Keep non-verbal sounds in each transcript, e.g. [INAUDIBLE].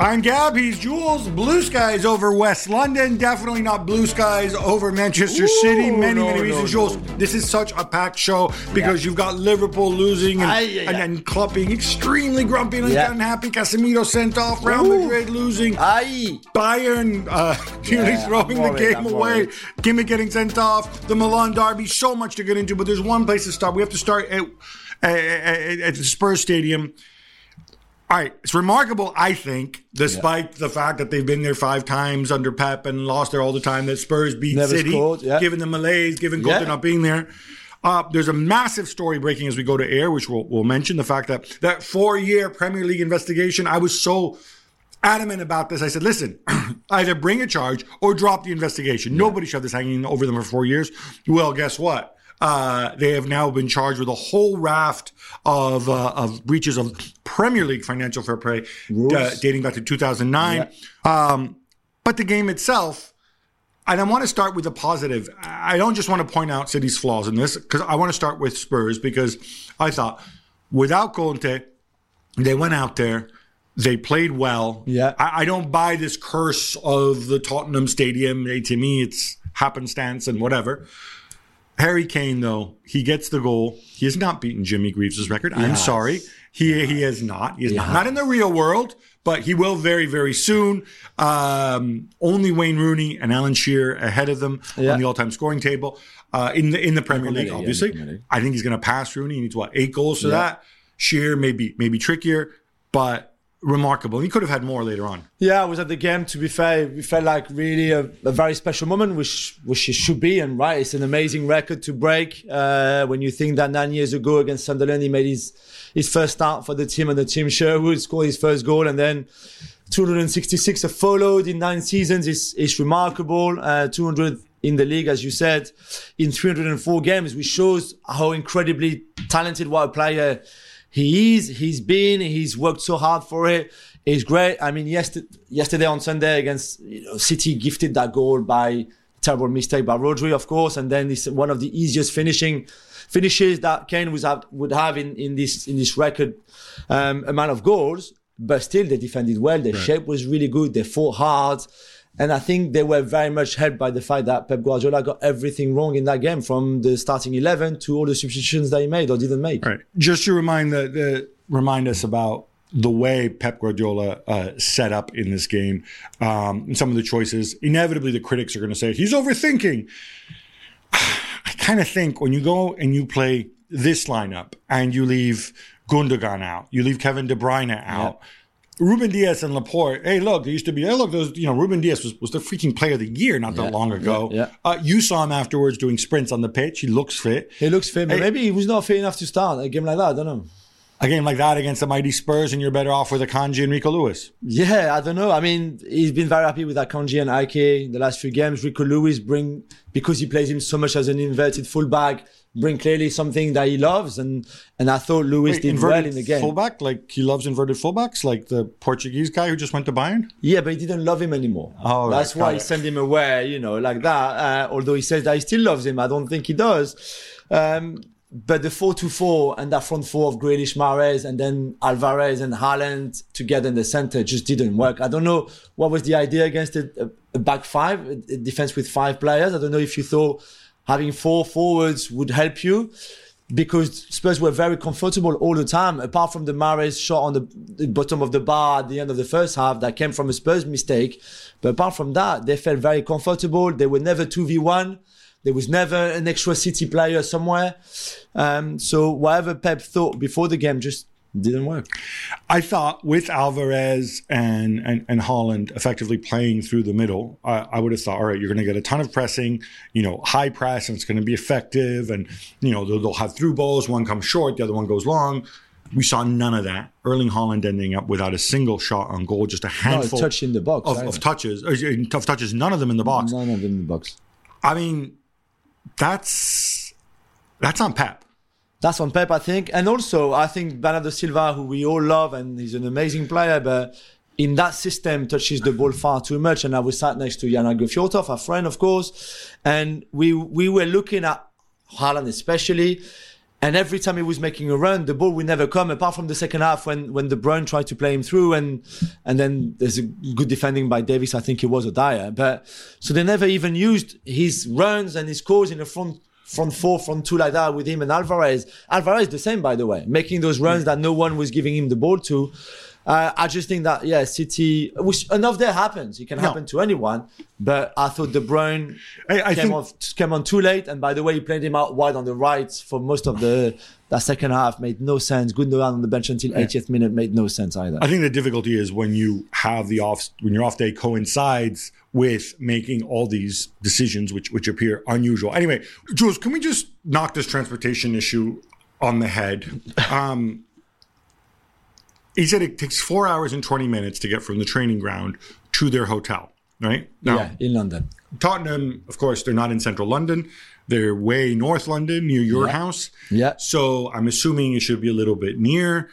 I'm Gab, he's Jules. Blue skies over West London, definitely not blue skies over Manchester Ooh, City. Many, no, many reasons, no, Jules. no. This is such a packed show because you've got Liverpool losing and, Aye, and aye. then Klopp being extremely grumpy and Yeah. unhappy. Casemiro sent off, Real Ooh. Madrid losing. Aye. Bayern uh, [LAUGHS] nearly Yeah, throwing the game I'm away. worried. Kimmich getting sent off. The Milan derby. So much to get into, but there's one place to start. We have to start at, at, at, at the Spurs Stadium. All right, it's remarkable, I think, despite the fact that they've been there five times under Pep and lost there all the time, that Spurs beat Never City, scored, yeah. given the malaise, given Conte Yeah. not being there. Uh, there's a massive story breaking as we go to air, which we'll, we'll mention the fact that that four-year Premier League investigation. I was so adamant about this. I said, listen, [CLEARS THROAT] either bring a charge or drop the investigation. Nobody should have this hanging over them for four years. Well, guess what? Uh, they have now been charged with a whole raft of uh, of breaches of Premier League financial fair play uh, dating back to 2009. Um, but the game itself, and I want to start with a positive. I don't just want to point out City's flaws in this because I want to start with Spurs because I thought without Conte, they went out there. They played well. Yeah. I, I don't buy this curse of the Tottenham Stadium. To me, it's happenstance and whatever. Harry Kane, though, he gets the goal. He has not beaten Jimmy Greaves' record. I'm sorry. He he has not. He is not. Yes. Not in the real world, but he will very, very soon. Um, only Wayne Rooney and Alan Shearer ahead of them Yeah. on the all-time scoring table. Uh, in the in the Premier League, yeah, obviously. League. I think he's going to pass Rooney. He needs what eight goals to Yeah. that. Shearer maybe maybe trickier, but remarkable. He could have had more later on. Yeah, I was at the game. To be fair, we felt like really a, a very special moment, which which it should be. And right, it's an amazing record to break. Uh, when you think that nine years ago against Sunderland, he made his his first start for the team, and the Tim Sherwood scored his first goal, and then 266 have followed in nine seasons. It's it's remarkable. Uh, 200 in the league, as you said, in 304 games, which shows how incredibly talented what a player he is. He's been. He's worked so hard for it. It's great. I mean, yesterday, yesterday on Sunday against you know, City, gifted that goal by terrible mistake by Rodri, of course, and then it's one of the easiest finishing finishes that Kane was have, would have in, in this in this record um, amount of goals. But still, they defended well. Their shape was really good. They fought hard. And I think they were very much helped by the fact that Pep Guardiola got everything wrong in that game from the starting 11 to all the substitutions that he made or didn't make. Right. Just to remind the, the remind us about the way Pep Guardiola uh, set up in this game, um, and some of the choices. Inevitably, the critics are going to say he's overthinking. [SIGHS] I kind of think when you go and you play this lineup and you leave Gundogan out, you leave Kevin De Bruyne out. Ruben Dias and Laporte. Hey, look, there used to be. Hey, look, those. You know, Ruben Dias was, was the freaking player of the year not that Yeah, long ago. yeah, yeah. Uh, you saw him afterwards doing sprints on the pitch. He looks fit. He looks fit, but Hey. maybe he was not fit enough to start a game like that. I don't know. a game like that against the mighty Spurs, and you're better off with Akanji and Rico Lewis. Yeah, I don't know. I mean, he's been very happy with Akanji and Aké in the last few games. Rico Lewis bring because he plays him so much as an inverted fullback, bring clearly something that he loves, and and I thought Lewis Wait, did well in the game. Fullback, like he loves inverted fullbacks, like the Portuguese guy who just went to Bayern. Yeah, but he didn't love him anymore. Oh, That's right, why he sent him away, you know, like that. Uh, although he says that he still loves him, I don't think he does. Um, but the 4-2-4 and that front four of Grealish, Mahrez, and then Alvarez and Haaland together in the center just didn't work. I don't know what was the idea against a, a, back five, a defense with five players. I don't know if you thought having four forwards would help you because Spurs were very comfortable all the time, apart from the Mahrez shot on the, the bottom of the bar at the end of the first half that came from a Spurs mistake. But apart from that, they felt very comfortable. They were never 2v1. There was never an extra City player somewhere. Um, so whatever Pep thought before the game just didn't work. I thought with Alvarez and and, and Haaland effectively playing through the middle, I, I would have thought, all right, you're going to get a ton of pressing, you know, high press, and it's going to be effective, and you know they'll, they'll have through balls. One comes short, the other one goes long. We saw none of that. Erling Haaland ending up without a single shot on goal, just a No, handful touch in the box. of, of touches, uh, tough touches, none of them in the box. None of them in the box. I mean, that's that's on Pep. That's on Pep, I think. And also, I think Bernardo Silva, who we all love, and he's an amazing player, but in that system, touches the ball far too much. And I was sat next to Yana Gofiotov, a friend, of course, and we we were looking at Haaland especially, And every time he was making a run, the ball would never come, apart from the second half when, when De Bruyne tried to play him through, and and then there's a good defending by Davies, I think it was a Dier. But so they never even used his runs and his scores in the front front four, front two like that with him and Alvarez. Alvarez the same, by the way, making those runs mm. that no one was giving him the ball to. Uh, I just think that yeah, City. Which enough that happens. It can happen to anyone. But I thought De Bruyne I- I came think- off came on too late. And by the way, he played him out wide on the right for most of the that second half. Made no sense. Gundogan on the bench until 80th minute made no sense either. I think the difficulty is when you have the off when your off day coincides with making all these decisions which which appear unusual. Anyway, Jules, can we just knock this transportation issue on the head? Um, he said it takes four hours and twenty minutes to get from the training ground to their hotel. Right now, yeah, in London. Tottenham, of course, they're not in central London. They're way north London, near your Yeah. house. Yeah. So I'm assuming it should be a little bit near.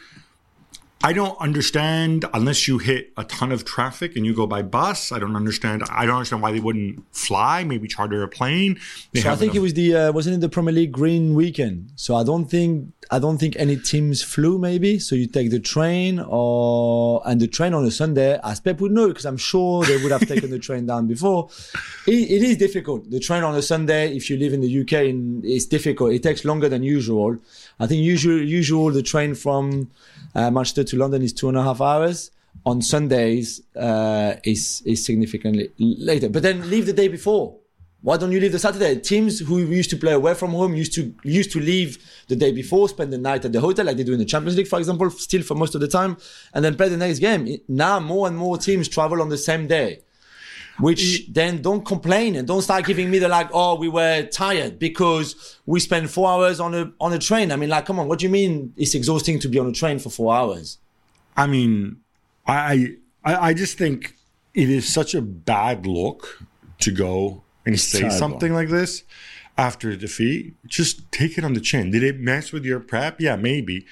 I don't understand unless you hit a ton of traffic and you go by bus. I don't understand. I don't understand why they wouldn't fly. Maybe charter a plane. They So I think it was the uh, wasn't it the Premier League Green Weekend. So I don't think I don't think any teams flew maybe. So you take the train or and the train on a Sunday, as Pep would know because I'm sure they would have [LAUGHS] taken the train down before. It, it is difficult. The train on a Sunday, if you live in the UK, it's difficult. It takes longer than usual. I think usual usual the train from uh, Manchester to London is two and a half hours. On Sundays uh, is is significantly later. But then leave the day before. Why don't you leave the Saturday? Teams who used to play away from home used to used to leave the day before, spend the night at the hotel, like they do in the Champions League, for example, still for most of the time, and then play the next game. Now more and more teams travel on the same day, which then don't complain and don't start giving me the like, oh, we were tired because we spent four hours on a on a train. I mean, like, come on, what do you mean it's exhausting to be on a train for four hours? I mean, I, I I just think it is such a bad look to go and say terrible. something like this after a defeat. Just take it on the chin. Did it mess with your prep? Yeah, maybe.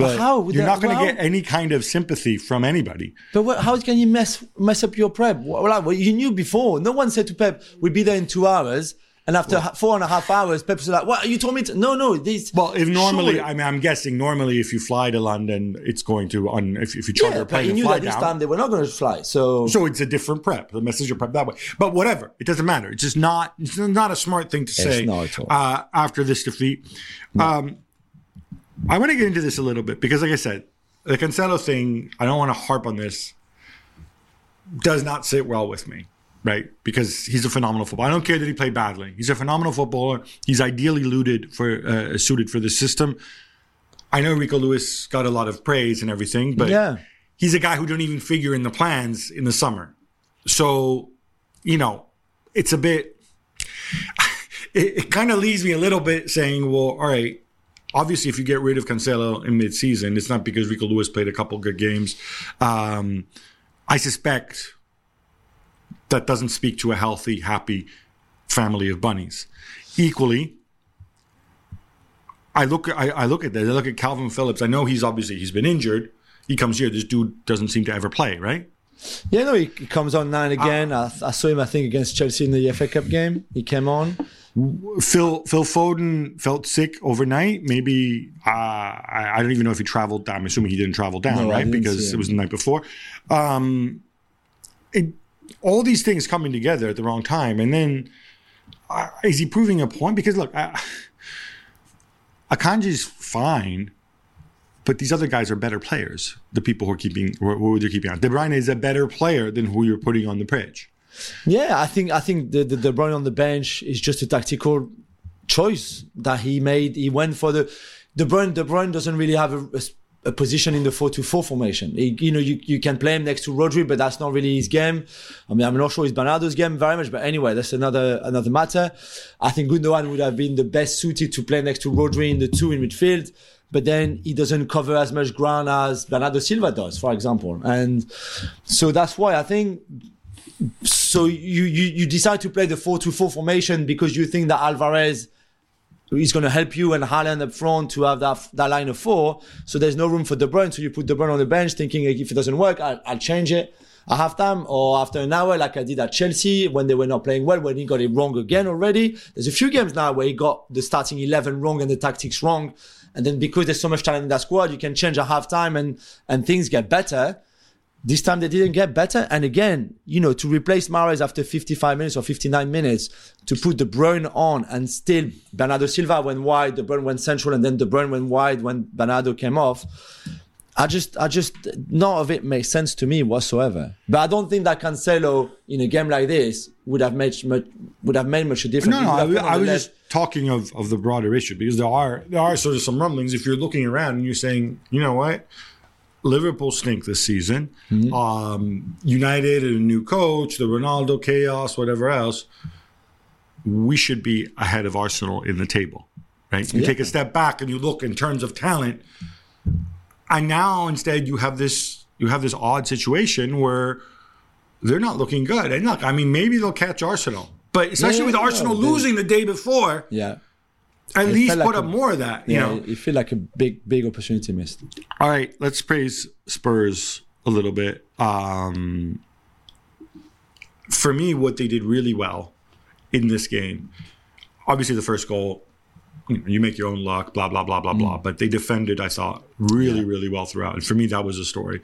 But how you're that- not going to well- get any kind of sympathy from anybody. But what, how can you mess mess up your prep? Well, well, you knew before. No one said to Pep, "We'll be there in two hours." And after ha- four and a half hours, Pep was like, "What? You told me to?" No, no. This. Well, if normally, Surely- I mean, I'm guessing normally if you fly to London, it's going to on if, if you charter yeah, a plane and knew that this time they were not going to fly. So, So it's a different prep. The message of prep that way. But whatever, it doesn't matter. It's just not. It's not a smart thing to say at all. Uh, after this defeat. Um, I want to get into this a little bit because, like I said, the Cancelo thing. I don't want to harp on this. Does not sit well with me, right? Because he's a phenomenal footballer. I don't care that he played badly. He's a phenomenal footballer. He's ideally suited for uh, suited for the system. I know Rico Lewis got a lot of praise and everything, but Yeah. he's a guy who don't even figure in the plans in the summer. So, you know, it's a bit. [LAUGHS] It, it kind of leaves me a little bit saying, well, all right. Obviously, if you get rid of Cancelo in mid-season, it's not because Rico Lewis played a couple good games. Um, I suspect that doesn't speak to a healthy, happy family of bunnies. Equally, I look I, I look at that. I look at Kalvin Phillips. I know he's obviously he's been injured. He comes here. This dude doesn't seem to ever play, right? Yeah, no, he, he comes on now and again. I, I saw him, I think, against Chelsea in the FA Cup game. He came on. Phil Phil Foden felt sick overnight. Maybe uh, I, I don't even know if he traveled down. I'm assuming he didn't travel down, No, right? Because it was the night before. Um, it, all these things coming together at the wrong time, and then uh, is he proving a point? Because look, uh, Akanji's fine, but these other guys are better players. The people who are keeping who, they're keeping on. De Bruyne is a better player than who you're putting on the pitch. Yeah, I think I think the the De Bruyne on the bench is just a tactical choice that he made. He went for the De Bruyne. De Bruyne doesn't really have a, a- a position in the four-two-four formation. He, you know, you, you can play him next to Rodri, but that's not really his game. I mean, I'm not sure it's Bernardo's game very much, but anyway, that's another another matter. I think Gundogan would have been the best suited to play next to Rodri in the two in midfield. But then he doesn't cover as much ground as Bernardo Silva does, for example. And so that's why I think so you, you you decide to play the 4-2-4 formation because you think that Alvarez is going to help you and Haaland up front to have that that line of four. So there's no room for De Bruyne. So you put De Bruyne on the bench, thinking if it doesn't work, I'll, I'll change it at halftime or after an hour, like I did at Chelsea when they were not playing well, when he got it wrong again already. There's a few games now where he got the starting eleven wrong and the tactics wrong. And then because there's so much talent in that squad, you can change at halftime and and things get better. This time they didn't get better. And again, you know, to replace Mahrez after 55 minutes or 59 minutes, to put De Bruyne on and still Bernardo Silva went wide, De Bruyne went central, and then De Bruyne went wide when Bernardo came off. I just, I just, none of it makes sense to me whatsoever. But I don't think that Cancelo in a game like this would have made much, would have made much a difference. No, no, I, I was just talking of, of the broader issue because there are there are sort of some rumblings. If you're looking around and you're saying, you know what, Liverpool stink this season. Mm-hmm. Um, United, and a new coach, the Ronaldo chaos, whatever else. We should be ahead of Arsenal in the table, right? You yeah. take a step back and you look in terms of talent, and now instead you have this you have this odd situation where they're not looking good. And look, I mean, maybe they'll catch Arsenal, but especially yeah, with Arsenal losing the day before, yeah at it least put like up a, more of that. You yeah, know, you feel like a big, big opportunity missed. All right, let's praise Spurs a little bit. Um, for me, what they did really well in this game, obviously the first goal, you, make your own luck, blah blah blah blah mm. blah. But they defended, I thought, really, yeah. really well throughout. And for me, that was a story.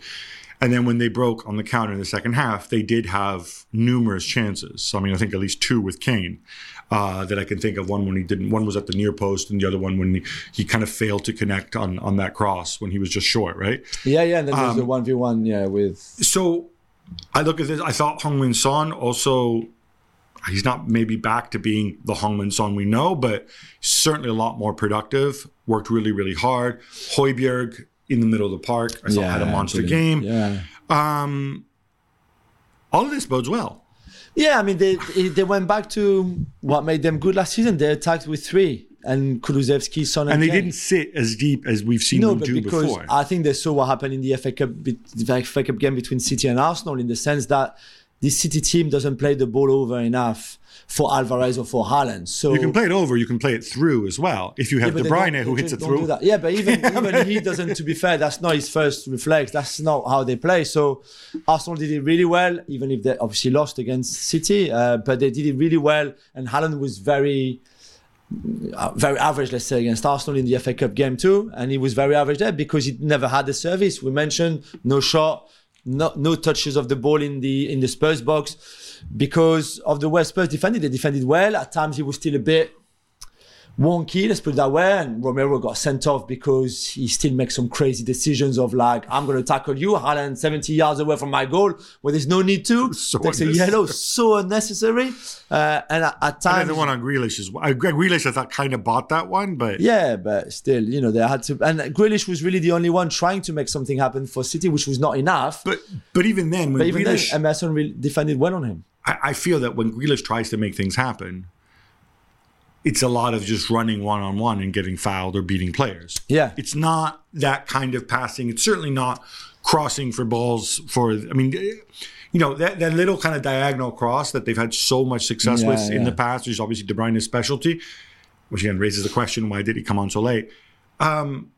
And then when they broke on the counter in the second half, they did have numerous chances. So, I mean, I think at least two with Kane uh, that I can think of. One when he didn't, one was at the near post, and the other one when he, he kind of failed to connect on on that cross when he was just short, right? Yeah, yeah. And then there's um, the one v one, yeah, with. So, I look at this. I thought Heung-min Son also. He's not maybe back to being the Heung-min Son we know, but certainly a lot more productive. Worked really, really hard. Højbjerg in the middle of the park. I thought yeah, had a monster game. Yeah. Um, all of this bodes well. Yeah, I mean they they went back to what made them good last season. They attacked with three and Kulusevski, Son, and, and they didn't sit as deep as we've seen no, them do because before. I think they saw what happened in the FA Cup, the FA Cup game between City and Arsenal in the sense that this City team doesn't play the ball over enough for Alvarez or for Haaland. So you can play it over, you can play it through as well. If you have yeah, De Bruyne who hits it through. Yeah, but even [LAUGHS] even he doesn't. To be fair, that's not his first reflex. That's not how they play. So Arsenal did it really well, even if they obviously lost against City. Uh, but they did it really well, and Haaland was very. Uh, very average, let's say, against Arsenal in the FA Cup game too, and he was very average there because he never had the service. We mentioned no shot, no, no touches of the ball in the in the Spurs box because of the way Spurs defended. They defended well. At times, he was still a bit wonky, let's put it that way. And Romero got sent off because he still makes some crazy decisions of like, I'm going to tackle you, Haaland 70 yards away from my goal, where there's no need to. [LAUGHS] So Takes a yellow, so unnecessary. Uh, and at, at times. And the one on Grealish is, uh, Grealish, I thought, kind of bought that one, but. Yeah, but still, you know, they had to. And Grealish was really the only one trying to make something happen for City, which was not enough. But but even then, when but even Grealish. Then, Emerson really defended well on him. I, I feel that when Grealish tries to make things happen, it's a lot of just running one on one and getting fouled or beating players. Yeah. It's not that kind of passing. It's certainly not crossing for balls for, I mean, you know, that, that little kind of diagonal cross that they've had so much success yeah, with yeah. in the past, which is obviously De Bruyne's specialty, which again raises the question why did he come on so late? Um,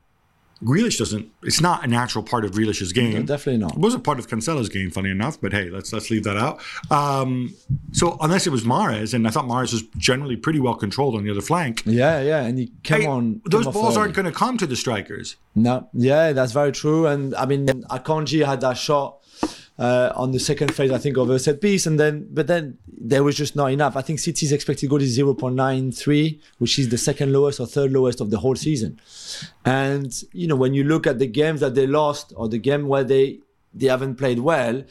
Grealish doesn't. It's not a natural part of Grealish's game. No, definitely not. It was a part of Cancelo's game, funny enough. But hey, let's let's leave that out. Um, so unless it was Mahrez, and I thought Mahrez was generally pretty well controlled on the other flank. Yeah, yeah, and he came hey, on. Those balls aren't going to come to the strikers. No, yeah, that's very true. And I mean, Akanji had that shot uh, on the second phase, I think, of a set piece. And then, but then there was just not enough. I think City's expected goal is 0.93, which is the second lowest or third lowest of the whole season. And, you know, when you look at the games that they lost or the game where they, they haven't played well,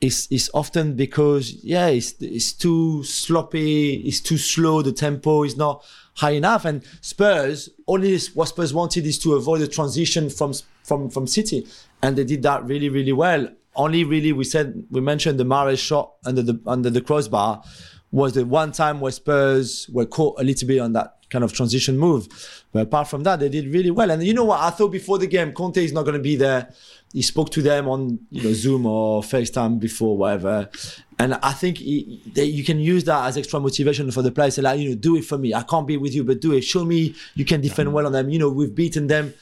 it's, it's often because, yeah, it's, it's too sloppy, it's too slow, the tempo is not high enough. And Spurs, only what Spurs wanted is to avoid the transition from, from, from City. And they did that really, really well only really we said we mentioned the Mahrez shot under the under the crossbar was the one time where Spurs were caught a little bit on that kind of transition move. But apart from that, they did really well. And you know what? I thought before the game, Conte is not going to be there. He spoke to them on you know Zoom or FaceTime before whatever, and I think he, they, you can use that as extra motivation for the players. Like you know, do it for me. I can't be with you, but do it. Show me you can defend mm-hmm. well on them. You know, we've beaten them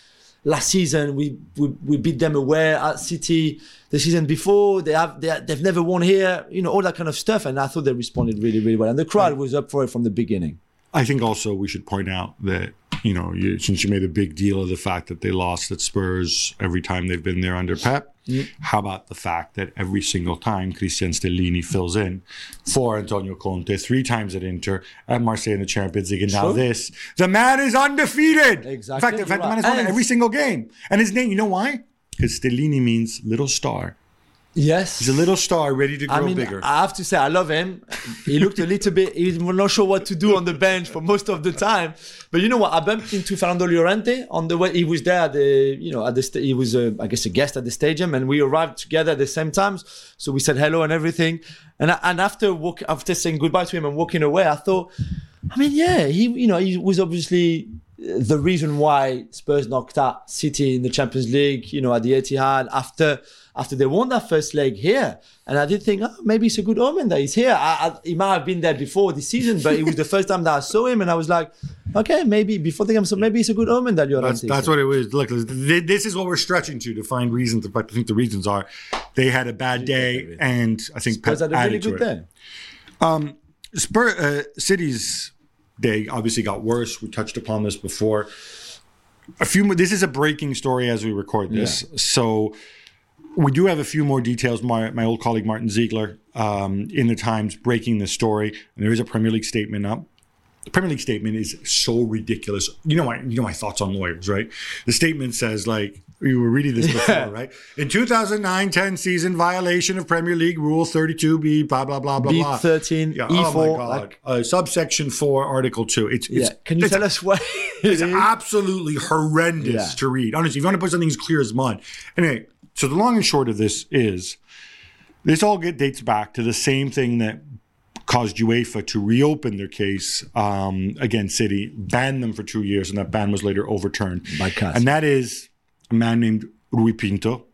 last season. We we, we beat them away at City the season before. They have they, they've never won here. You know all that kind of stuff. And I thought they responded really really well. And the crowd was up for it from the beginning. I think also we should point out that you know, you, since you made a big deal of the fact that they lost at Spurs every time they've been there under Pep, mm. how about the fact that every single time Cristian Stellini fills in for Antonio Conte, three times at Inter, at Marseille in the Champions League, and now this, the man is undefeated. Exactly. In fact, in fact the man has won every single game. And his name, you know why? Because Stellini means little star. Yes. He's a little star ready to grow I mean, bigger. I have to say, I love him. He looked a little bit, he was not sure what to do on the bench for most of the time. But you know what? I bumped into Fernando Llorente on the way. He was there at the, you know, at the, he was, a, I guess, a guest at the stadium and we arrived together at the same times. So we said hello and everything. And, and after walk, after saying goodbye to him and walking away, I thought, I mean, yeah, he, you know, he was obviously the reason why Spurs knocked out City in the Champions League, you know, at the Etihad after after they won that first leg here. And I did think, oh, maybe it's a good omen that he's here. I, I, he might have been there before this season, but it was the first time that I saw him, and I was like, okay, maybe before the game, so maybe it's a good omen that you're. That's, that's what it was. Look, this is what we're stretching to to find reasons. But I think the reasons are they had a bad day, and I think Spurs had a really good day. Um, Spur uh, City's day obviously got worse. We touched upon this before. A few. This is a breaking story as we record this, yeah. so we do have a few more details. My, my old colleague Martin Ziegler um, in the Times breaking the story, and there is a Premier League statement up. The Premier League statement is so ridiculous. You know my you know my thoughts on lawyers, right? The statement says like we were reading this [LAUGHS] before, yeah. right? In 2009-10 season, violation of Premier League Rule 32B, blah blah blah blah blah. B13, yeah, E4, oh my God. Like, uh, subsection four, Article two. It's, it's yeah. Can you tell us what? it's absolutely horrendous yeah. to read. Honestly, if you want to put something as clear as mud. Anyway, so the long and short of this is this all get dates back to the same thing that caused UEFA to reopen their case um, against City, ban them for two years, and that ban was later overturned. By CAS. And that is a man named Rui Pinto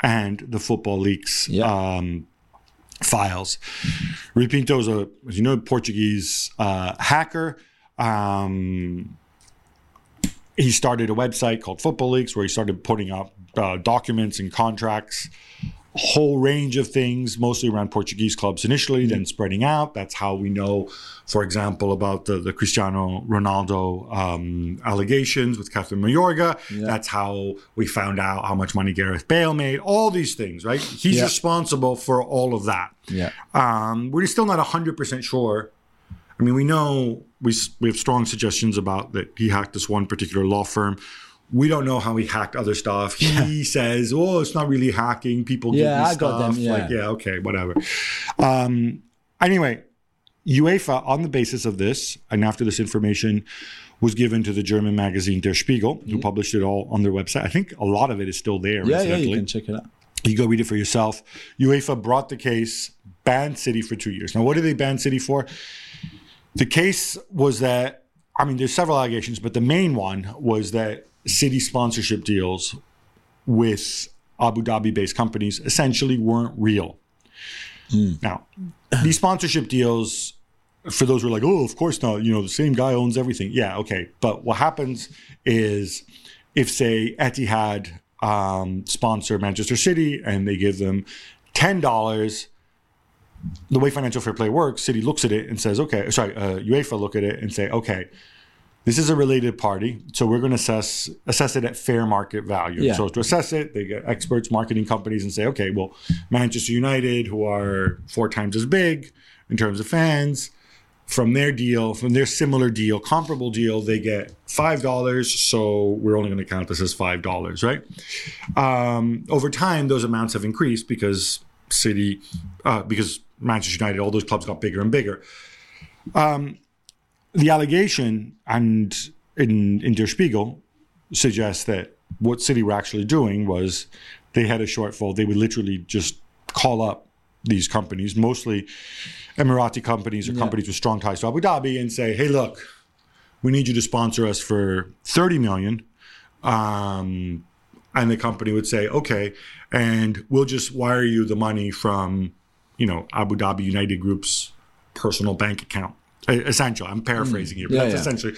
and the Football Leaks yeah. um, files. Rui Pinto is a, as you know, Portuguese uh, hacker. Um, he started a website called Football Leaks where he started putting up uh, documents and contracts, a whole range of things, mostly around Portuguese clubs initially, mm-hmm. then spreading out. That's how we know, for example, about the, the Cristiano Ronaldo um, allegations with Kathryn Mayorga. Yeah. That's how we found out how much money Gareth Bale made. All these things, right? He's yeah. responsible for all of that. Yeah. Um, we're still not 100% sure. I mean, we know we, we have strong suggestions about that he hacked this one particular law firm we don't know how he hacked other stuff. Yeah. He says, "Oh, it's not really hacking. People yeah, give me I stuff." Them, yeah. Like, yeah, okay, whatever. Um, anyway, UEFA, on the basis of this, and after this information was given to the German magazine Der Spiegel, mm-hmm. who published it all on their website. I think a lot of it is still there. Yeah, yeah, you can check it out. You go read it for yourself. UEFA brought the case, banned City for two years. Now, what did they ban City for? The case was that I mean, there's several allegations, but the main one was that city sponsorship deals with Abu Dhabi based companies essentially weren't real. Mm. Now, these sponsorship deals, for those who are like, oh, of course not, you know, the same guy owns everything. Yeah, okay. But what happens is if, say, Etihad um, sponsor Manchester City and they give them $10, the way financial fair play works, City looks at it and says, okay, sorry, uh, UEFA look at it and say, okay, this is a related party, so we're going to assess assess it at fair market value. Yeah. So to assess it, they get experts, marketing companies, and say, okay, well, Manchester United, who are four times as big in terms of fans, from their deal, from their similar deal, comparable deal, they get five dollars. So we're only going to count this as five dollars, right? Um, over time, those amounts have increased because City, uh, because Manchester United, all those clubs got bigger and bigger. Um, the allegation and in, in Der Spiegel suggests that what City were actually doing was they had a shortfall. They would literally just call up these companies, mostly Emirati companies or yeah. companies with strong ties to Abu Dhabi, and say, "Hey, look, we need you to sponsor us for 30 million. Um, and the company would say, "Okay," and we'll just wire you the money from, you know, Abu Dhabi United Group's personal bank account essential. I'm paraphrasing mm. here, but yeah, that's yeah. essentially,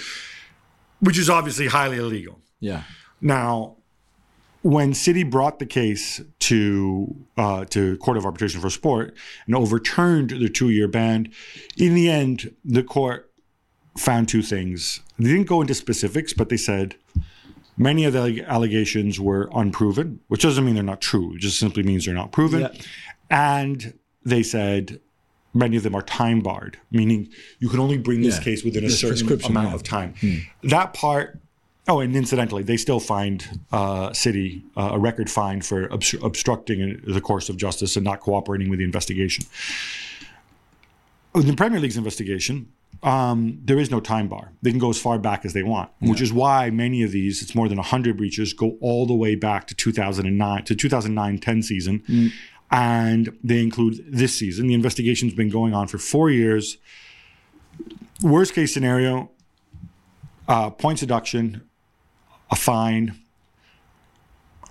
which is obviously highly illegal. Yeah. Now, when City brought the case to uh, to Court of Arbitration for Sport and overturned the two year ban, in the end, the court found two things. They didn't go into specifics, but they said many of the allegations were unproven, which doesn't mean they're not true. It just simply means they're not proven. Yeah. And they said many of them are time barred, meaning you can only bring this Yeah. case within a certain amount yeah. of time. That part. Oh, and incidentally, they still find uh, City uh, a record fine for obstru- obstructing the course of justice and not cooperating with the investigation. In the Premier League's investigation, um, there is no time bar. They can go as far back as they want, which is why many of these, it's more than 100 breaches, go all the way back to 2009, to 2009-10 season. And they include this season. The investigation's been going on for four years. Worst case scenario, uh, point deduction, a fine,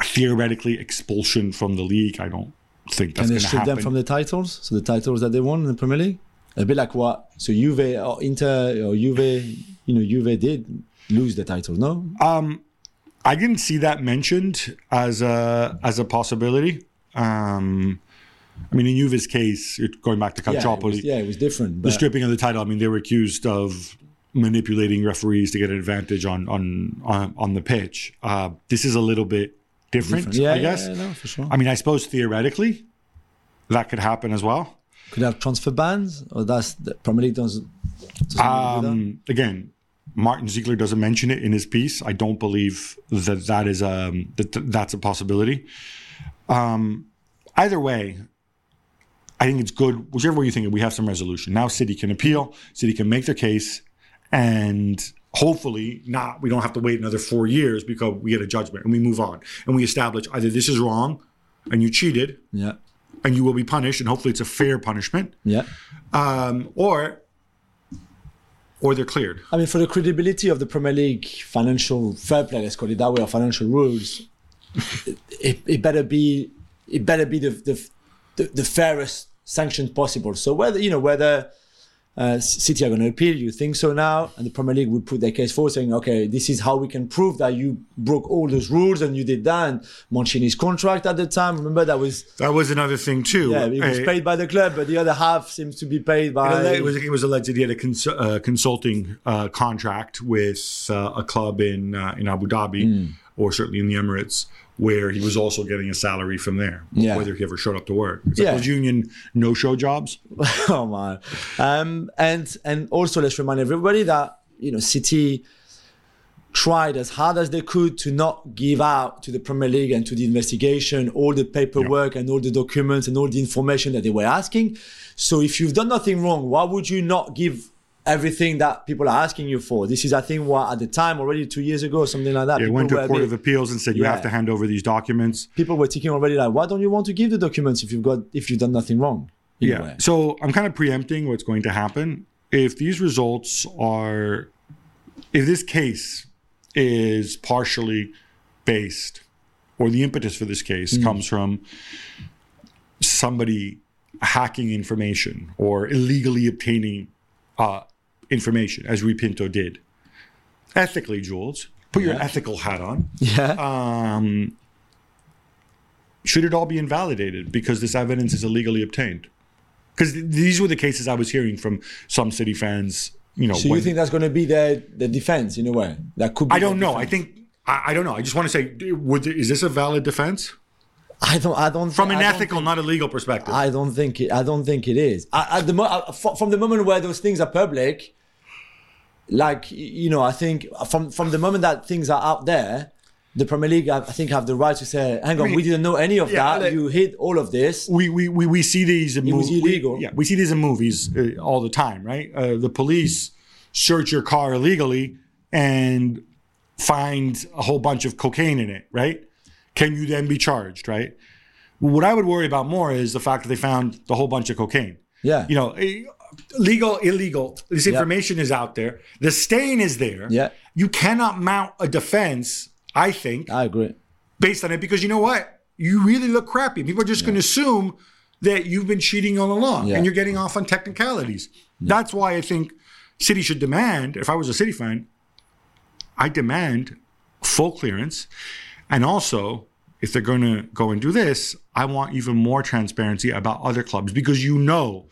theoretically expulsion from the league. I don't think that's they going to happen. them from the titles? So the titles that they won in the Premier League? A bit like what? So Juve or Inter or Juve, you know, Juve did lose the title, no? I didn't see that mentioned as a as a possibility. Um, I mean, in Juve's case, going back to yeah, it Calciopoli, was, yeah, it was different. the stripping of the title. I mean, they were accused of manipulating referees to get an advantage on on on, on the pitch. Uh, this is a little bit different, yeah, I guess. yeah, no, for sure. I mean, I suppose theoretically that could happen as well. Could have transfer bans, or that's the Premier League doesn't. doesn't really do that? Um, again, Martin Ziegler doesn't mention it in his piece. I don't believe that that is um, that that's a possibility. Um, either way, I think it's good. Whichever way you think it, we have some resolution. Now, City can appeal. City can make their case, and hopefully, not. We don't have to wait another four years because we get a judgment and we move on and we establish either this is wrong, and you cheated, Yeah, and you will be punished, and hopefully it's a fair punishment, yeah. um, or or they're cleared. I mean, for the credibility of the Premier League financial fair play, let's call it that way, or financial rules, [LAUGHS] it, it better be it better be the the, the, the fairest sanctions possible. So whether you know whether uh, City are going to appeal, you think so now, and the Premier League would put their case forward, saying, okay, this is how we can prove that you broke all those rules and you did that. And Mancini's contract at the time, remember that was That was another thing too. yeah, it was paid by the club, but the other half seems to be paid by. it was, it was alleged he had a cons- uh, consulting uh, contract with uh, a club in uh, in Abu Dhabi, Hmm. or certainly in the Emirates, where he was also getting a salary from there, Yeah. whether he ever showed up to work. It's like Yeah. those union no-show jobs. [LAUGHS] oh man. Um, and and also let's remind everybody that you know City tried as hard as they could to not give out to the Premier League and to the investigation all the paperwork and all the documents and all the information that they were asking. So if you've done nothing wrong, why would you not give everything that people are asking you for? This is I think what at the time already two years ago something like that. It went to were a a court bit- of appeals and said you Yeah. have to hand over these documents. people were thinking already like, why don't you want to give the documents if you've got if you've done nothing wrong? Yeah. way? So I'm kind of preempting what's going to happen. If these results are, if this case is partially based, or the impetus for this case comes from somebody hacking information or illegally obtaining uh, information, as Rui Pinto did, ethically, Jules, put your ethical hat on. Yeah. Um, should it all be invalidated because this evidence is illegally obtained? Because th- these were the cases I was hearing from some city fans. You know, So when- you think that's going to be the the defense in a way? That could. be I don't know. I think I, I don't know. I just want to say, would is this a valid defense I don't. I don't. from an ethical, think- not a legal perspective? I don't think it. I don't think it is. I, at the mo- I- from the moment where those things are public, like you know, I think from from the moment that things are out there, the Premier League, I, I think, have the right to say, "Hang on, mean, we didn't know any of yeah, that. like- you hid all of this." we, we, we, we see these in movies. illegal. yeah, we see these in movies uh, all the time, right? Uh, the police search your car illegally and find a whole bunch of cocaine in it, right? Can you then be charged, right? What I would worry about more is the fact that they found the whole bunch of cocaine. Yeah. You know, eh, legal, illegal. This information is out there. The stain is there. Yeah. You cannot mount a defense, I think, I agree. based on it because you know what? You really look crappy. People are just going to assume that you've been cheating all along Yeah. and you're getting off on technicalities. That's why I think City should demand, if I was a City fan, I demand full clearance. And also, if they're going to go and do this, I want even more transparency about other clubs because you know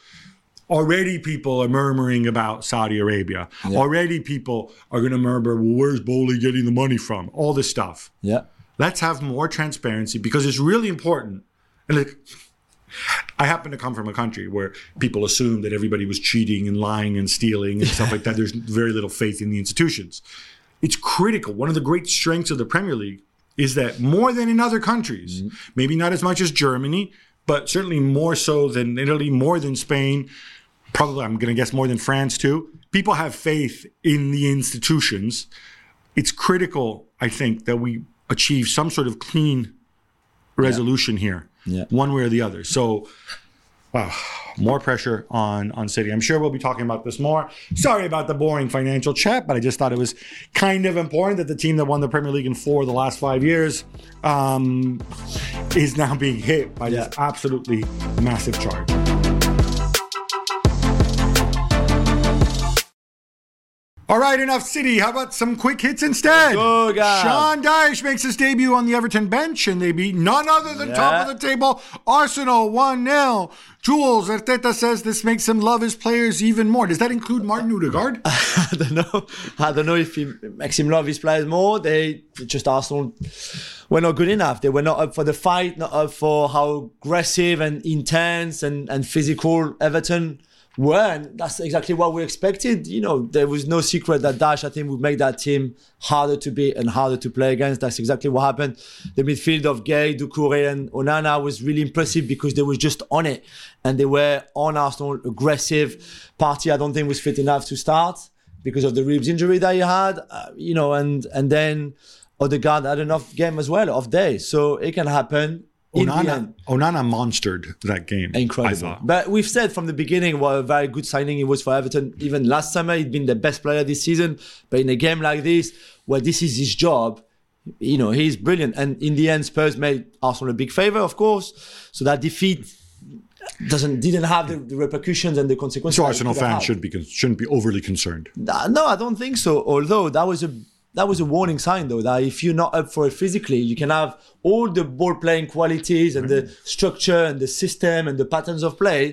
Already, people are murmuring about Saudi Arabia. Already, people are going to murmur, well, where's Boehly getting the money from? All this stuff. Yeah. Let's have more transparency because it's really important. And like, I happen to come from a country where people assume that everybody was cheating and lying and stealing and stuff [LAUGHS] like that. There's very little faith in the institutions. It's critical. One of the great strengths of the Premier League is that more than in other countries, mm-hmm. maybe not as much as Germany, but certainly more so than Italy, more than Spain, probably I'm going to guess more than France too. People have faith in the institutions. It's critical, I think, that we achieve some sort of clean resolution here, Yeah. one way or the other. So, wow, more pressure on on City. I'm sure we'll be talking about this more. Sorry about the boring financial chat, but I just thought it was kind of important that the team that won the Premier League in four of the last five years um, is now being hit by this absolutely massive charge. All right, enough City. How about some quick hits instead? go, Gab. Sean Dyche makes his debut on the Everton bench, and they beat none other than top of the table Arsenal 1 0. Jules Arteta says this makes him love his players even more. Does that include Martin Odegaard? [LAUGHS] I don't know. I don't know if he makes him love his players more. They just Arsenal were not good enough. They were not up for the fight, not up for how aggressive and intense and, and physical Everton And that's exactly what we expected. You know, there was no secret that Dash, I think, would make that team harder to beat and harder to play against. That's exactly what happened. The midfield of Gueye, Doucouré, and Onana was really impressive because they were just on it and they were on Arsenal, aggressive. Partey, I don't think, was fit enough to start because of the ribs injury that he had, uh, you know, and and then Odegaard had off game as well, off day. So it can happen. Onana. Onana monstered that game. Incredible. But we've said from the beginning what a very good signing it was for Everton. Even last summer, he'd been the best player this season. But in a game like this, where this is his job, you know, he's brilliant. And in the end, Spurs made Arsenal a big favor, of course. So that defeat doesn't didn't have the, the repercussions and the consequences. So Arsenal have fans had. should be shouldn't be overly concerned. No, I don't think so. Although that was a that was a warning sign, though, that if you're not up for it physically, you can have all the ball playing qualities and the structure and the system and the patterns of play.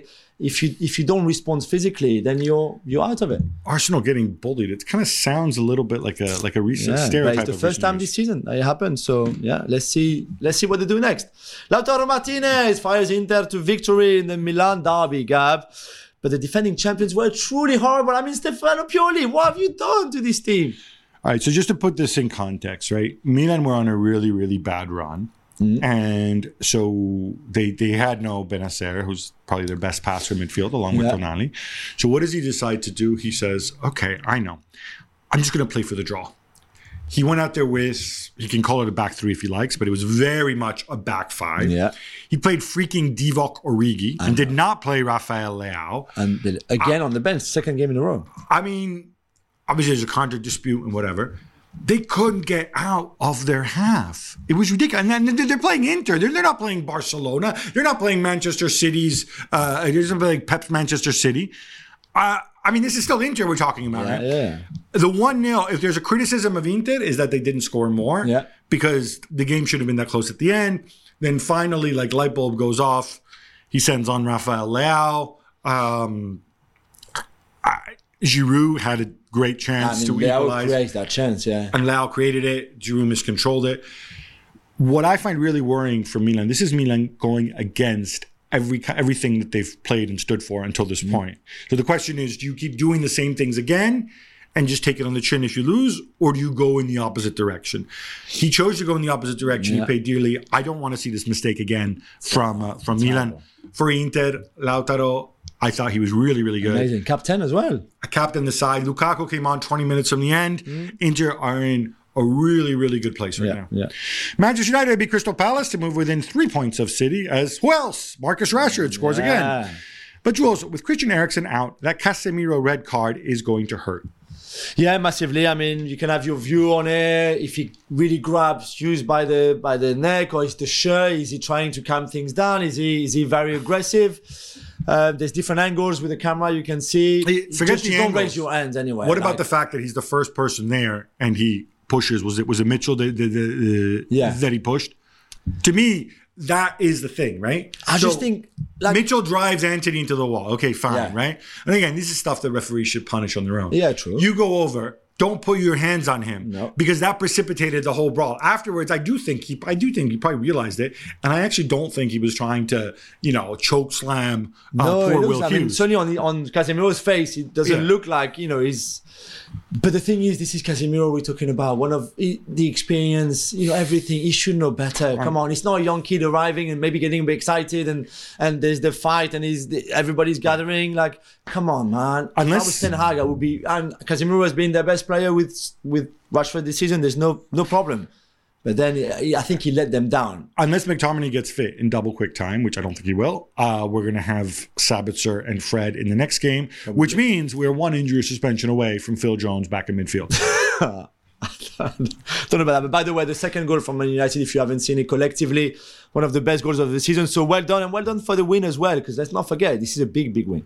If you if you don't respond physically, then you're you're out of it. Arsenal getting bullied. It kind of sounds a little bit like a like a recent Yeah, stereotype. it's the first time years. this season that it happened. So yeah, let's see let's see what they do next. Lautaro Martinez fires Inter to victory in the Milan derby, Gab. But the defending champions were truly horrible. I mean, Stefano Pioli, what have you done to this team? All right, so just to put this in context, right? Milan were on a really, really bad run. Mm-hmm. And so they they had no Bennacer, who's probably their best passer midfield, along with Yeah. Tonali. So what does he decide to do? He says, "Okay, I know. I'm just going to play for the draw." He went out there with he can call it a back three if he likes, but it was very much a back five. Yeah. He played freaking Divock Origi and uh-huh. did not play Rafael Leao. And again on the bench, second game in a row. I mean, obviously there's a contract dispute and whatever. They couldn't get out of their half. It was ridiculous. And then they're playing Inter. They're, they're not playing Barcelona. They're not playing Manchester City's. Uh, it isn't playing Pep's Manchester City. Uh, I mean, this is still Inter we're talking about. right? Yeah. The 1 0, if there's a criticism of Inter, is that they didn't score more. Yeah. Because the game should have been that close at the end. Then finally, like, light bulb goes off. He sends on Rafael Leao. Um, Giroud had a great I chance mean, to equalize. creates that chance, yeah. And Leao created it. Giroud miscontrolled it. What I find really worrying for Milan, this is Milan going against every everything that they've played and stood for until this point. So the question is, do you keep doing the same things again and just take it on the chin if you lose, or do you go in the opposite direction? He chose to go in the opposite direction. Yeah. He paid dearly. I don't want to see this mistake again from uh, from Milan. For Inter, Lautaro, I thought he was really, really good Amazing. Captain as well. a captain the side. Lukaku came on 20 minutes from the end. Inter are in a really, really good place right Mm. Yeah, now. yeah. Manchester United beat Crystal Palace to move within three points of City as who else? Marcus Rashford scores Yeah. again. But Jules, with Christian Eriksen out, that Casemiro red card is going to hurt. Yeah, massively. I mean, you can have your view on it. If he really grabs Hughes by the by the neck, or is the shirt? Is he trying to calm things down? Is he is he very aggressive? Uh, there's different angles with the camera you can see. Hey, forget just, the just don't raise your hands anyway. What about Like, the fact that he's the first person there and he pushes? Was it was it Mitchell that, that, that, Yeah. that he pushed? To me, that is the thing, right? I So just think like Mitchell drives Antony into the wall. Okay, fine, Yeah. right? And again, this is stuff that referees should punish on their own. Yeah, true. You go over. Don't put your hands on him No. because that precipitated the whole brawl. Afterwards, I do think he, I do think he probably realized it, and I actually don't think he was trying to, you know, choke slam uh, no, poor Will I mean, certainly on the, on Casemiro's face, it doesn't Yeah. look like you know he's. But the thing is, this is Casemiro we're talking about. One of the experience, you know, everything. He should know better. Come on, it's not a young kid arriving and maybe getting a bit excited, and and there's the fight, and he's everybody's gathering. Like, come on, man. Unless- Ten Hag, I would be. And Casemiro has been their best player with with Rashford this season. There's no no problem. But then I think he let them down. Unless McTominay gets fit in double quick time, which I don't think he will, uh, we're going to have Sabitzer and Fred in the next game, which means we're one injury suspension away from Phil Jones back in midfield. [LAUGHS] [LAUGHS] don't know about that. But by the way, the second goal from Man United, if you haven't seen it collectively, one of the best goals of the season. So well done and well done for the win as well, because let's not forget, this is a big, big win.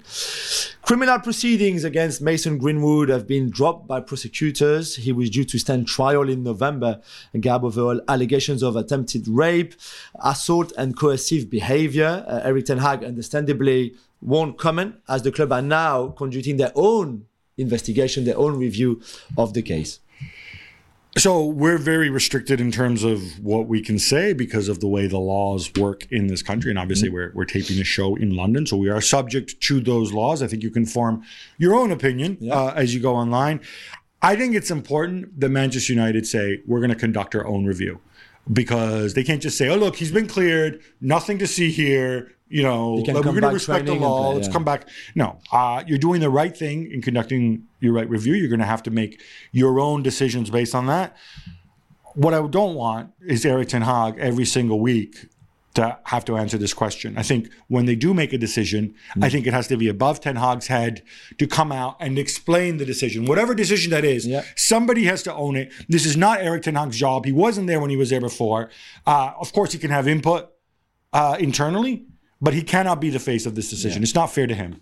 Criminal proceedings against Mason Greenwood have been dropped by prosecutors. He was due to stand trial in November, and over allegations of attempted rape, assault, and coercive behavior. Uh, Erik Ten Hag, understandably, won't comment as the club are now conducting their own investigation, their own review of the case. So we're very restricted in terms of what we can say because of the way the laws work in this country, and obviously we're we're taping a show in London, so we are subject to those laws. I think you can form your own opinion uh, as you go online. I think it's important that Manchester United say we're going to conduct our own review because they can't just say, "Oh, look, he's been cleared, nothing to see here." You know, we're going to respect the law. play, Let's yeah. come back. No, uh, you're doing the right thing in conducting your right review. You're going to have to make your own decisions based on that. What I don't want is Erik Ten Hag every single week to have to answer this question. I think when they do make a decision, Hmm. I think it has to be above Ten Hag's head to come out and explain the decision, whatever decision that is. Yeah. Somebody has to own it. This is not Erik Ten Hag's job. He wasn't there when he was there before. Uh, of course, he can have input uh, internally, but he cannot be the face of this decision. It's not fair to him.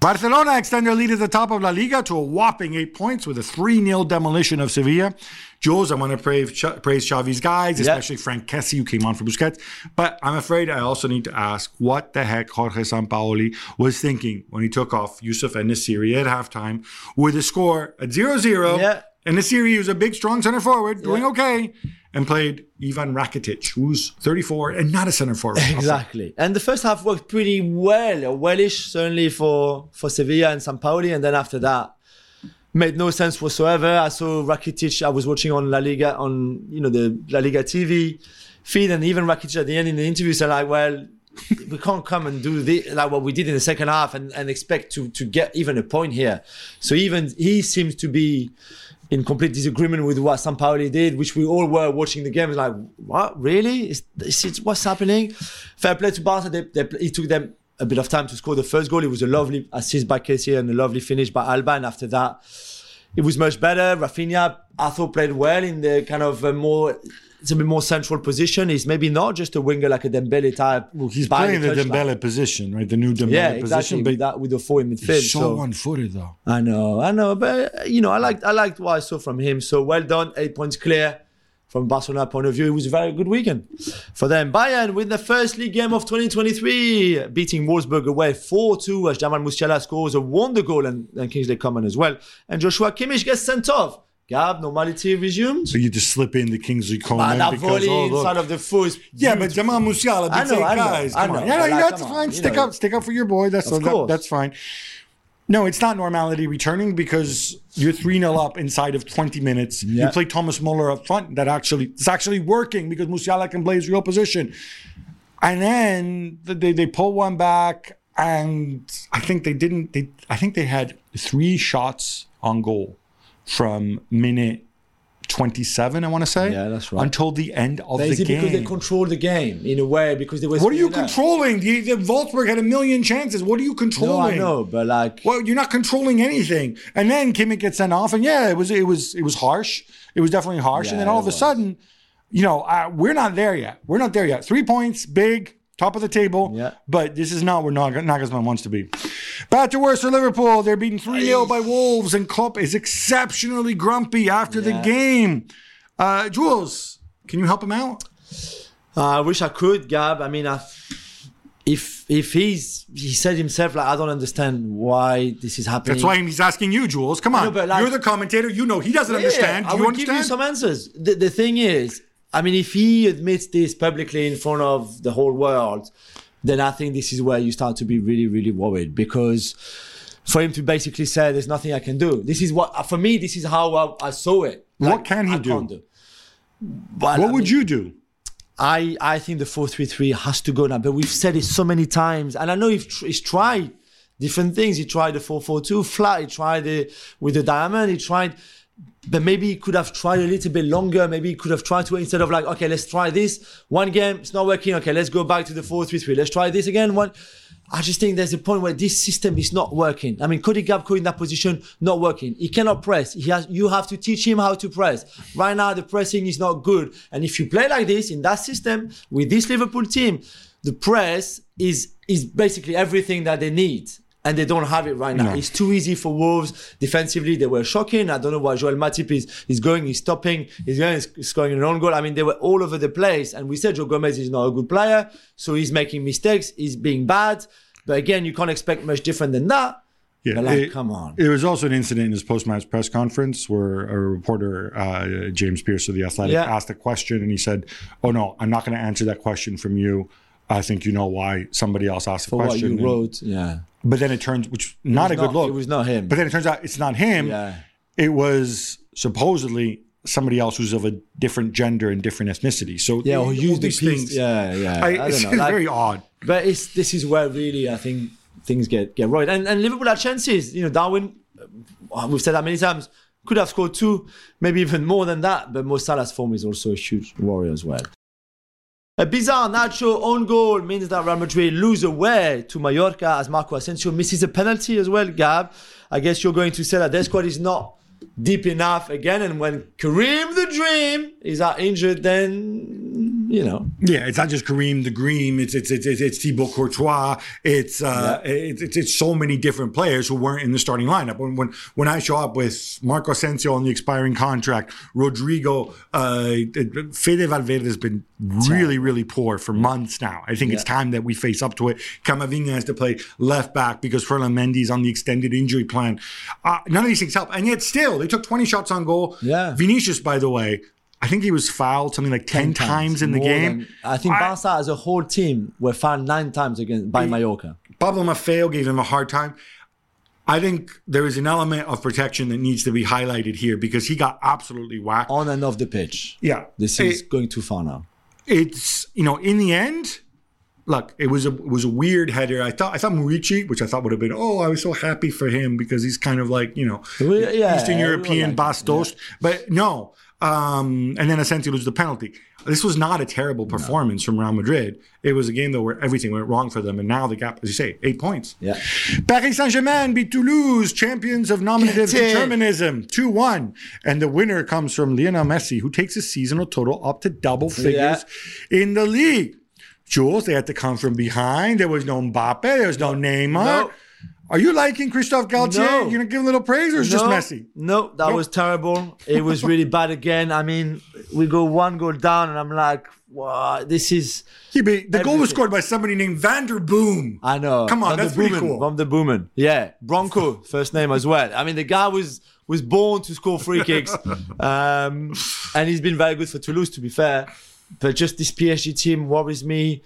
Barcelona extend their lead at the top of La Liga to a whopping eight points with a 3 0 demolition of Sevilla. Jules, I want to praise, Ch- praise Xavi's guys, especially Franck Kessie, who came on for Busquets. But I'm afraid I also need to ask what the heck Jorge Sampaoli was thinking when he took off Youssef En-Nesyri at halftime with a score at 0 0. Yeah. En-Nesyri, was a big, strong center forward, doing Yeah. okay, and played Ivan Rakitic, who's 34 and not a center forward. [LAUGHS] Exactly. And the first half worked pretty well, or wellish, certainly for, for Sevilla and Sampaoli. And then after that, made no sense whatsoever. I saw Rakitic, I was watching on La Liga, on, you know, the La Liga TV feed, and even Rakitic at the end in the interview said like, well, we can't come and do this, like what we did in the second half and, and expect to, to get even a point here. So even he seems to be in complete disagreement with what Sampaoli did, which we all were watching the game. Like, what? Really? Is, is what's happening? Fair play to Barca. They, they, took them a bit of time to score the first goal. It was a lovely assist by Kessie and a lovely finish by Alba. And after that, it was much better. Rafinha, I thought, played well in the kind of a more, it's a bit more central position. He's maybe not just a winger like a Dembele type. Well, he's playing the touchline. Dembele position, right? The new Dembele Yeah, position. exactly. But With, that, with the four in midfield. he's so so- one-footed, though. I know, I know, but you know, I liked, I liked what I saw from him. So well done, eight points clear from Barcelona point of view. It was a very good weekend for them. Bayern with the first league game of 2023, beating Wolfsburg away 4-2 as Jamal Musiala scores a wonder goal and, and Kingsley Coman as well. And Joshua Kimmich gets sent off. Gab, normality resumed. So you just slip in the Kingsley Coman that because oh, look. inside of the foot. Yeah, but. Jamal Musiala, big I know, I know, guys. I Come on. know, Yeah, like, that's on, fine. you Stick know. up, stick up for your boy. That's Of that- that's fine. No, it's not normality returning because you're 3 0 up inside of 20 minutes. You play Thomas Muller up front. That actually it's actually working because Musiala can play his real position. And then they, they pull one back, and I think they didn't. They I think they had three shots on goal from minute 27, I want to say. Yeah, that's right. Until the end of is the it because they game. control the game in a way because they were What are you controlling? The, the Wolfsburg had a million chances. What are you No, controlling? I know, but like Well, you're not controlling anything. And then Kimmich gets sent off, and yeah, it was it was it was harsh. It was definitely harsh. and then all of a sudden, you know, uh, we're not there yet. We're not there yet. Three points, big, top of the table. Yeah. But this is not where Nag- Nagelsmann wants to be. Bad to worse for Liverpool. They're beaten 3 0 by Wolves, and Klopp is exceptionally grumpy after the game. Uh, Jules, can you help him out? I wish I could, Gab. I mean, I, if if he's he said himself like I don't understand why this is happening. That's why he's asking you, Jules. Come on, know, like- you're the commentator. You know he doesn't Yeah, understand. I Do you will understand? give you some answers. The, the thing is, I mean, if he admits this publicly in front of the whole world, then I think this is where you start to be really, really worried because for him to basically say there's nothing I can do. This is what for me. This is how I, I saw it. What can he I do? do. What I would mean, you do? I, I think the 4-3-3 has to go now, but we've said it so many times, and I know he's, tr- he's tried different things. He tried the 4-4-2 flat, he tried it with the diamond, he tried, but maybe he could have tried a little bit longer. Maybe he could have tried to instead of like, okay, let's try this one game, it's not working. Okay, let's go back to the 4-3-3. Let's try this again. One. I just think there's a point where this system is not working. I mean, Cody Gakpo in that position, not working. He cannot press. He has, you have to teach him how to press. Right now, the pressing is not good. And if you play like this in that system with this Liverpool team, the press is, is basically everything that they need. And they don't have it right now. No. It's too easy for Wolves. Defensively, they were shocking. I don't know why Joel Matip is, is going, he's stopping, he's going, he's scoring an own goal. I mean, they were all over the place. And we said Joe Gomez is not a good player. So he's making mistakes. He's being bad. But again, you can't expect much different than that. Yeah, like, it- come on. There was also an incident in his post-match press conference where a reporter, uh, James Pearce of the Athletic, Yeah. asked a question, and he said, "Oh no, I'm not going to answer that question from you. I think you know why somebody else asked the For what you And- wrote. Yeah. But then it turns, which not a was good not- look. it was not him. But then it turns out it's not him. Yeah. It was supposedly somebody else who's of a different gender and different ethnicity. So Yeah, or all use the these piece. things. Yeah, yeah. I, I, it's don't know. Like, very odd. But it's this is where really I think things get get right. And and Liverpool had chances. You know, Darwin. uh, We've said that many times. Could have scored two, maybe even more than that. But Mo Salah's form is also a huge worry as well. A bizarre Nacho own goal means that Real Madrid lose away to Mallorca as Marco Asensio misses a penalty as well. Gab, I guess you're going to say that their squad is not deep enough again. And when Karim the Dream is out injured, then you know Yeah, it's not just Karim the Green. It's it's it's it's, it's Thibaut Courtois. It's uh, it's, it's it's so many different players who weren't in the starting lineup. When when when I show up with Marco Asensio on the expiring contract, Rodrygo, uh, Fede Valverde has been really really poor for months now. I think it's time that we face up to it. Camavinga has to play left back because Ferland Mendy's on the extended injury plan. Uh, none of these things help, and yet still they took twenty shots on goal. Yeah. Vinicius, by the way. I think he was fouled something like 10, times, in the game. than- I think I- Barca as a whole team were fouled nine times against by Mallorca. Pablo Maffeo gave him a hard time. I think there is an element of protection that needs to be highlighted here because he got absolutely whacked. On and off the pitch. Yeah. This is It- going too far now. it's you know in the end look it was a it was a weird header i thought i thought Muriqi, which i thought would have been oh i was so happy for him because he's kind of like you know yeah, eastern european liked him, bastos but no um and then Asensio loses the penalty this was not a terrible performance from real madrid it was a game though where everything went wrong for them and now the gap as you say eight points Yeah. Paris Saint-Germain beat Toulouse, champions of nominative determinism, 2-1. And the winner comes from Lionel Messi, who takes his seasonal total up to double figures in the league. Jules, they had to come from behind. There was no Mbappe, there was no Neymar. No. Are you liking Christophe Galtier? No. You gonna give him a little praise or is it just messy? No, that was terrible. It was really bad again. I mean, we go one goal down, and I'm like, wow, this is. He beat, the goal was scored by somebody named Vander Boom. I know. Come on, Van that's pretty cool. Van der Boomen. Yeah, Branco, first name as well. I mean, the guy was was born to score free kicks, [LAUGHS] um, and he's been very good for Toulouse, to be fair. But just this PSG team worries me,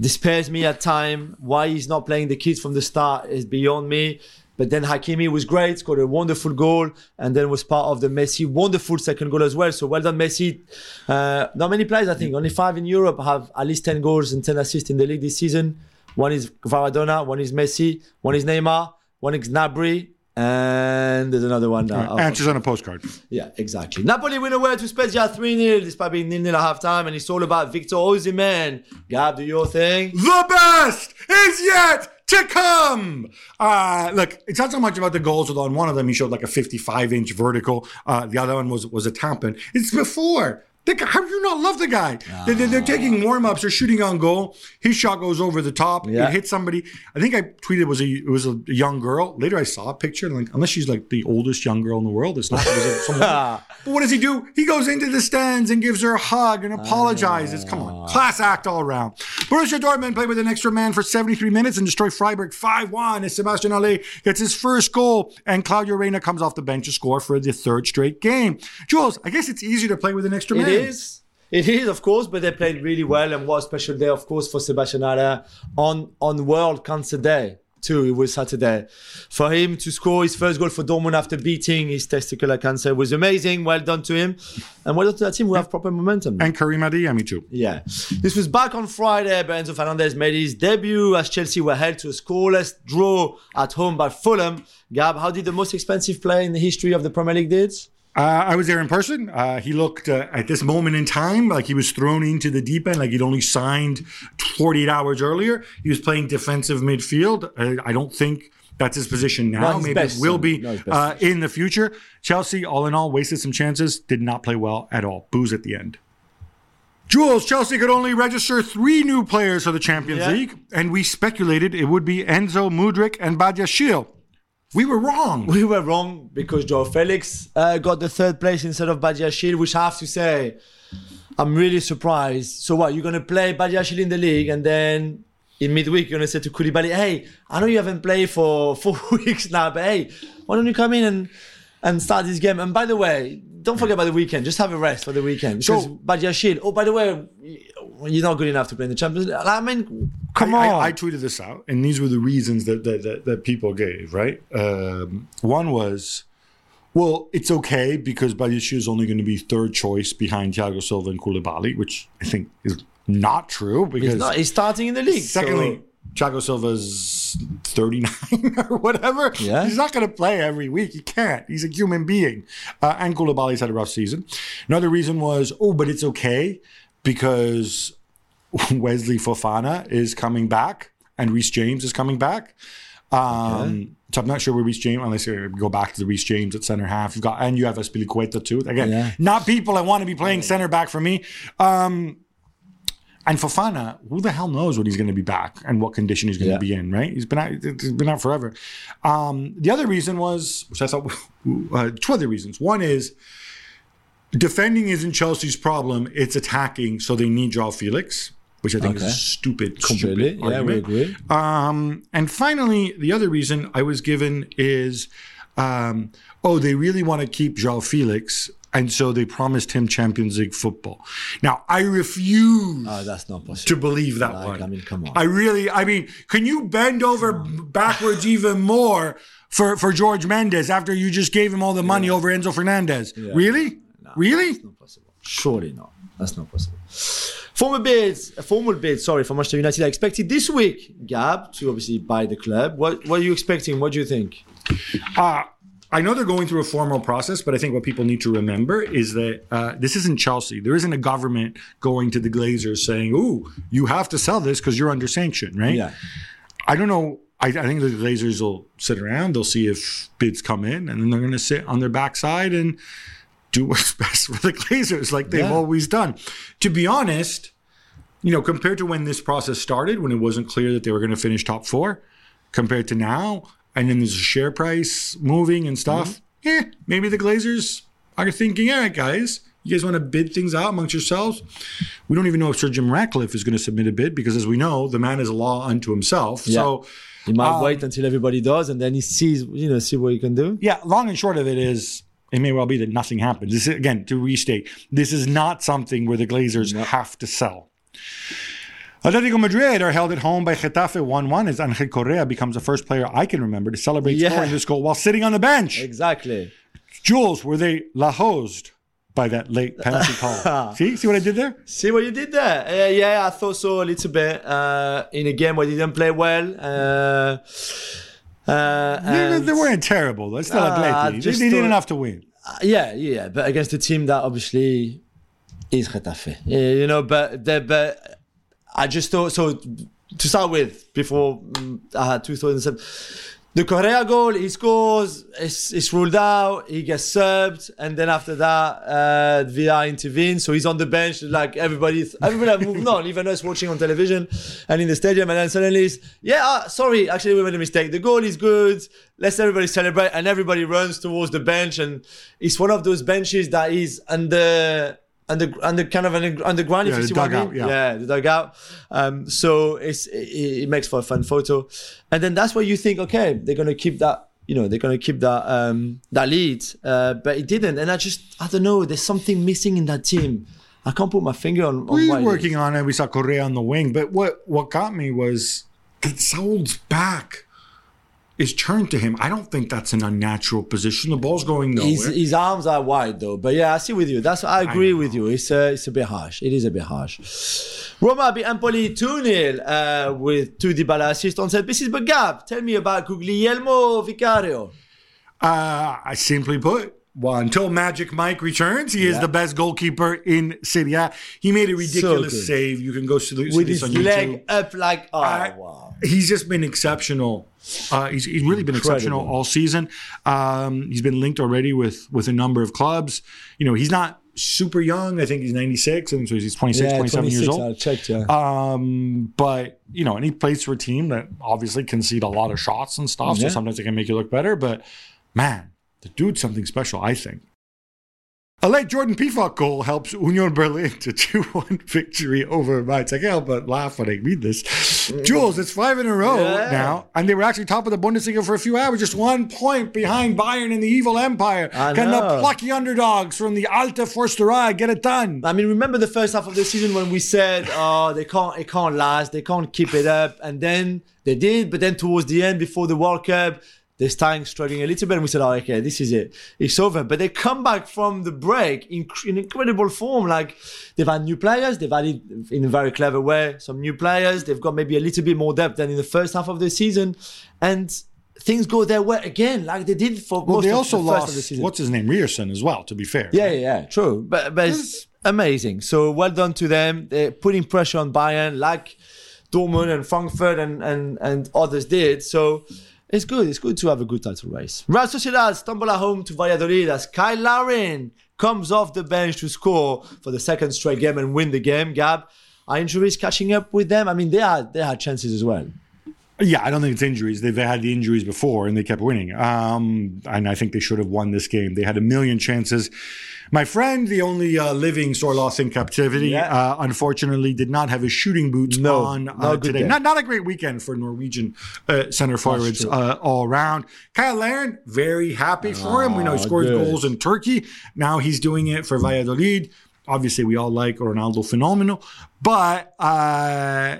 despairs me at time. Why he's not playing the kids from the start is beyond me. But then Hakimi was great, scored a wonderful goal, and then was part of the Messi wonderful second goal as well. So well done, Messi. Uh, not many players, I think. Only five in Europe have at least 10 goals and 10 assists in the league this season. One is Varadona, one is Messi, one is Neymar, one is Gnabry, and there's another one. Uh, Answers on a postcard. yeah, exactly. Napoli win away to Spezia 3 0, despite being nil nil at half time, and it's all about Victor Osimhen. Gab, do your thing. The best is yet to come. Uh, look, it's not so much about the goals, although on one of them he showed like a 55 inch vertical. Uh, the other one was was a in. It's before The guy, how do you not love the guy? They're, they're, they're taking warm ups. They're shooting on goal. His shot goes over the top. Yeah. It hits somebody. I think I tweeted it was a it was a young girl. Later, I saw a picture. and Like, unless she's like the oldest young girl in the world, it's not. It was a- someone- [LAUGHS] but what does he do? He goes into the stands and gives her a hug and apologizes. Come on, ah. class act all around. Borussia Dortmund played with an extra man for 73 minutes and destroyed Freiburg 5-1 as Sebastian Haller gets his first goal and Claudio Reyna comes off the bench to score for the third straight game. Jules, I guess it's easier to play with an extra It man. Is. It is, of course, but they played really well and what a special day, of course, for Sebastian Haller on, on World Cancer Day, too. It was Saturday. For him to score his first goal for Dortmund after beating his testicular cancer was amazing. Well done to him. And well done to that team who have proper momentum. And Karim Adeyemi too. Yeah. This was back on Friday, but Enzo Fernandez made his debut as Chelsea were held to a scoreless draw at home by Fulham. Gab, how did the most expensive player in the history of the Premier League did? Uh, I was there in person. Uh, he looked uh, at this moment in time like he was thrown into the deep end, like he'd only signed 48 hours earlier. He was playing defensive midfield. Uh, I don't think that's his position now. Maybe it will be Not his best uh, in the future. Chelsea, all in all, wasted some chances. Did not play well at all. Booze at the end. Jules, Chelsea could only register three new players for the Champions Yeah. League, and we speculated it would be Enzo Mudryk and Badiashile. We were wrong. We were wrong because Joao Felix uh, got the third place instead of Badiashile, which I have to say, I'm really surprised. So what, you're going to play Badiashile in the league and then in midweek you're going to say to Koulibaly, hey, I know you haven't played for [LAUGHS] four weeks now, but hey, why don't you come in and, and start this game? And by the way, don't forget about the weekend. Just have a rest for the weekend. Because So- Badiashile, oh, by the way, you're not good enough to play in the Champions League. I mean, come I, on. I, I tweeted this out, and these were the reasons that that, that, that people gave. Right, um, one was, well, it's okay because Badiashile is only going to be third choice behind Thiago Silva and Koulibaly, which I think is not true because he's, not, he's starting in the league. secondly. so- Thiago Silva's 39 [LAUGHS] or whatever. Yeah. He's not going to play every week. He can't. He's a human being. Uh, and Koulibaly's had a rough season. Another reason was, oh, but it's okay because [LAUGHS] Wesley Fofana is coming back and Reece James is coming back. Um, So I'm not sure where Reece James, unless you go back to the Reece James at center half. You've got and you have Azpilicueta too. Again, Yeah. not people I want to be playing center back for me. Um, and Fofana, who the hell knows when he's going to be back and what condition he's going Yeah. to be in, right? He's been out, he's been out forever. Um, the other reason was, which I thought, [LAUGHS] uh, two other reasons. One is defending isn't Chelsea's problem; it's attacking. So they need Joao Felix, which I think is a stupid, Completely. stupid Yeah, we agree. Um, and finally, the other reason I was given is, um, oh, they really want to keep Joao Felix, and so they promised him Champions League football. Now, I refuse Oh, that's not possible. to believe that Like, one. I mean, come on. I really, I mean, can you bend over backwards even more for, for George Mendes after you just gave him all the money over Enzo Fernandez? Really? Really? not possible. Surely not. That's not possible. Former bids, a formal bid, sorry, for Manchester United I expected this week, Gab, to obviously buy the club. What what are you expecting? What do you think? Uh, I know they're going through a formal process, but I think what people need to remember is that uh, this isn't Chelsea. There isn't a government going to the Glazers saying, "Ooh, you have to sell this because you're under sanction," right? Yeah. I don't know. I, I think the Glazers will sit around. They'll see if bids come in, and then they're going to sit on their backside and do what's [LAUGHS] best for the Glazers, like they've Yeah. always done. To be honest, you know, compared to when this process started, when it wasn't clear that they were going to finish top four, compared to now, and then there's a share price moving and stuff. Yeah, maybe the Glazers are thinking, all right, guys, you guys want to bid things out amongst yourselves? We don't even know if Sir Jim Ratcliffe is going to submit a bid because, as we know, the man is a law unto himself. So, He might Um, wait until everybody does, and then he sees, you know, see what he can do. yeah, long and short of it is, it may well be that nothing happens. This is, again, to restate, this is not something where the Glazers have to sell. Atletico Madrid are held at home by Getafe 1-1 as Angel Correa becomes the first player I can remember to celebrate Yeah. scoring this goal while sitting on the bench. Exactly. Jules, were they la hosed by that late penalty [LAUGHS] call? see, see what I did there? See what you did there? Uh, yeah, I thought so a little bit. Uh, in a game where they didn't play well. Uh, uh, They, they weren't terrible. They're still Ah, Atleti. They, they did enough to win. Uh, yeah, yeah, but against a team that obviously is Getafe, yeah, you know. But but I just thought so. To start with, before mm, I had two thoughts, and said the Correa goal, he scores, it's, it's ruled out, he gets served, and then after that, uh, VR intervenes, so he's on the bench, like everybody, everybody have moved on, even us watching on television and in the stadium, and then suddenly, it's, yeah, uh, sorry, actually we made a mistake. The goal is good, let's everybody celebrate, and everybody runs towards the bench, and it's one of those benches that is under under under kind of under, underground. Yeah, if you see what I mean. yeah. the dugout. Um, so it's it, it makes for a fun photo, and then that's where you think, okay, they're gonna keep that. You know, they're gonna keep that um, that lead, uh, but it didn't. And I just I don't know. There's something missing in that team. I can't put my finger on. on We were it working on it. We saw Correa on the wing, but what what got me was that Saul's back is turned to him. I don't think that's an unnatural position. The ball's going nowhere. His, his arms are wide though, but yeah, I see with you. That's I agree know. with you. It's uh, it's a bit harsh. It is a bit harsh. Roma beat Empoli 2 0 uh, with two Dybala assists on set pieces. But Gab, tell me about Guglielmo Vicario. Uh, I simply put, well, until Magic Mike returns, he is the best goalkeeper in Serie A. He made a ridiculous good. save. You can go see, the, see With his on YouTube. leg up like oh I- wow. He's just been exceptional. Uh, he's, he's really been exceptional all season. Um, he's been linked already with with a number of clubs. You know, he's not super young. I think he's 96, and so he's 26, Yeah, 27 years old. I checked, yeah. Um, but you know, and he plays for a team that obviously concede a lot of shots and stuff. Yeah. So sometimes they can make you look better. But man, the dude's something special. I think. A late Jordan Pefok goal helps Union Berlin to [LAUGHS] 2-1 victory over Mainz. I can't help but laugh when I read this. Mm. Jules, it's five in a row Yeah. now, and they were actually top of the Bundesliga for a few hours, just one point behind Bayern in the evil empire. I Can the plucky underdogs from the Alte Forsterei get it done? I mean, remember the first half of the season when we said, "Oh, they can't, it can't last, they can't keep it up," and then they did. But then towards the end, before the World Cup, they're starting struggling a little bit, and we said, "Oh, okay, this is it, it's over." But they come back from the break in, in incredible form. Like they've had new players, they've added in a very clever way some new players. They've got maybe a little bit more depth than in the first half of the season, and things go their way again, like they did for Well, most they of also the first of the lost, season. what's his name, Ryerson as well, to be fair. Yeah, yeah, yeah, true. But but it's amazing. So well done to them. They're putting pressure on Bayern like Dortmund and Frankfurt and, and, and others did. So it's good. It's good to have a good title race. Real Sociedad stumble at home to Valladolid as Cyle Larin comes off the bench to score for the second straight game and win the game. Gab, are injuries catching up with them? I mean, they had they had chances as well. Yeah, I don't think it's injuries. They've had the injuries before and they kept winning. Um, and I think they should have won this game. They had a million chances. My friend, the only uh, living Sorloth in captivity, Yeah. uh, unfortunately did not have his shooting boots No, on uh, today. day. Not, not a great weekend for Norwegian uh, center forwards uh, all around. Cyle Larin, very happy for him. We know he Oh, scores good. goals in Turkey. Now he's doing it for Valladolid. Obviously, we all like Ronaldo Phenomenal. But uh,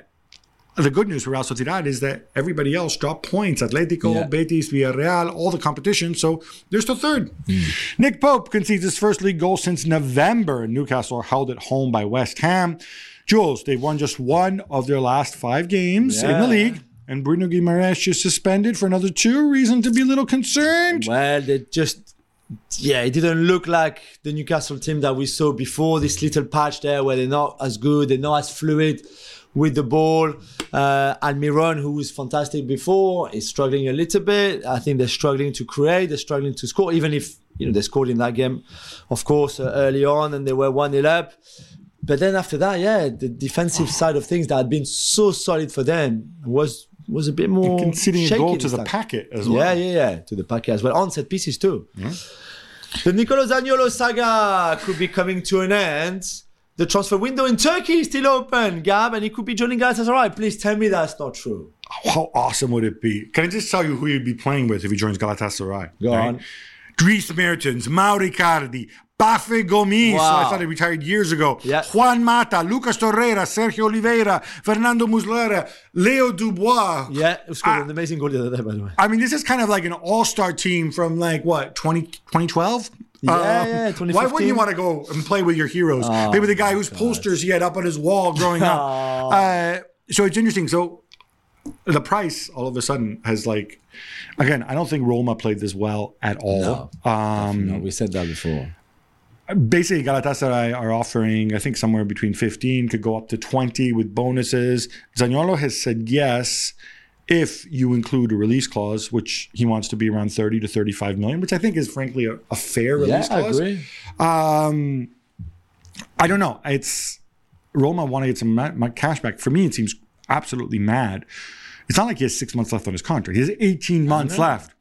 the good news for Real Sociedad is that everybody else dropped points. Atletico, Yeah. Betis, Villarreal, all the competition. So they're still third. Hmm. Nick Pope concedes his first league goal since November. Newcastle are held at home by West Ham. Jules, they've won just one of their last five games in the league. And Bruno Guimaraes is suspended for another two. Reason to be a little concerned. Well, they just, yeah, it didn't look like the Newcastle team that we saw before. This little patch there where they're not as good, they're not as fluid with the ball. Uh, Almiron, who was fantastic before, is struggling a little bit. I think they're struggling to create, they're struggling to score, even if, you know, they scored in that game, of course, uh, early on and they were 1 0 up. But then after that, yeah, the defensive side of things that had been so solid for them was was a bit more Conceding a goal to the time. packet as well. yeah, yeah, yeah, to the packet as well. On set pieces too. The Nicolo Zaniolo saga could be coming to an end. The transfer window in Turkey is still open, Gab, and he could be joining Galatasaray. Please tell me that's not true. How awesome would it be? Can I just tell you who he'd be playing with if he joins Galatasaray? Go on. Dries Mertens, Mauro Icardi, Bafe Gomis, Wow. I thought he retired years ago. Yeah. Juan Mata, Lucas Torreira, Sergio Oliveira, Fernando Muslera, Leo Dubois. Yeah, it was scored Ah. an amazing goal the other day, by the way. I mean, this is kind of like an all-star team from like what 20, 2012. Yeah, Um, yeah, Why wouldn't you want to go and play with your heroes? Maybe the guy whose posters he had up on his wall growing up. [LAUGHS] Oh. Uh, so it's interesting. So the price all of a sudden has like, again, I don't think Roma played this well at all. Um, No, we said that before. basically Galatasaray are offering I think somewhere between 15 could go up to 20 with bonuses Zaniolo has said yes if you include a release clause, which he wants to be around 30 to 35 million, which I think is frankly a, a fair release clause. yeah, I agree. Um, I don't know. It's Roma want to get some ma- cash back. For me, it seems absolutely mad. It's not like he has six months left on his contract. He has 18 months left.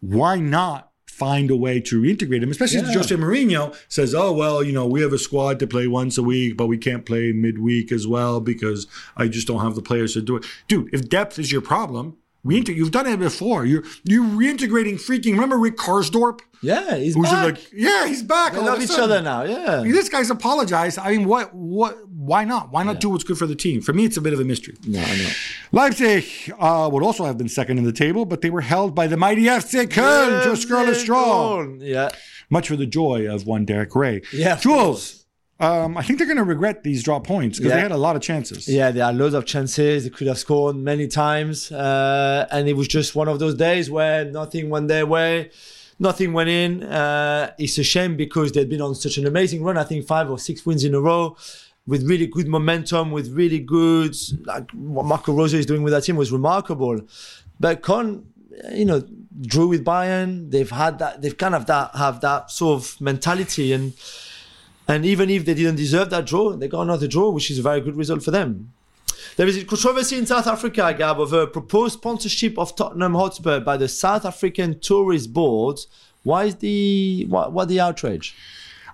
Why not find a way to reintegrate him? Especially if Yeah. Jose Mourinho says, "Oh well, you know, we have a squad to play once a week, but we can't play midweek as well because I just don't have the players to do it." Dude, if depth is your problem, reintegrate. You've done it before. You're you're reintegrating freaking. Remember Rick Karsdorp? Yeah, he's Who's back. like, yeah, he's back. they love each other now. Yeah. This guy's apologized. I mean, what, what, why not? Why not do what's good for the team? For me, it's a bit of a mystery. No, I know. Leipzig uh, would also have been second in the table, but they were held by the mighty FC Köln a scoreless draw. Yeah. Much for the joy of one Derek Rae. Yeah, Jules, um, I think they're going to regret these drop points because Yeah. they had a lot of chances. Yeah, there are loads of chances. They could have scored many times. Uh, and it was just one of those days where nothing went their way. Nothing went in. Uh, it's a shame because they'd been on such an amazing run. I think five or six wins in a row with really good momentum, with really good, like what Marco Rose is doing with that team was remarkable. But Con, you know, drew with Bayern. They've had that, they've kind of that, have that sort of mentality. And, and even if they didn't deserve that draw, they got another draw, which is a very good result for them. There is a controversy in South Africa, Gab, over a proposed sponsorship of Tottenham Hotspur by the South African Tourist Board. Why is the what, what the outrage?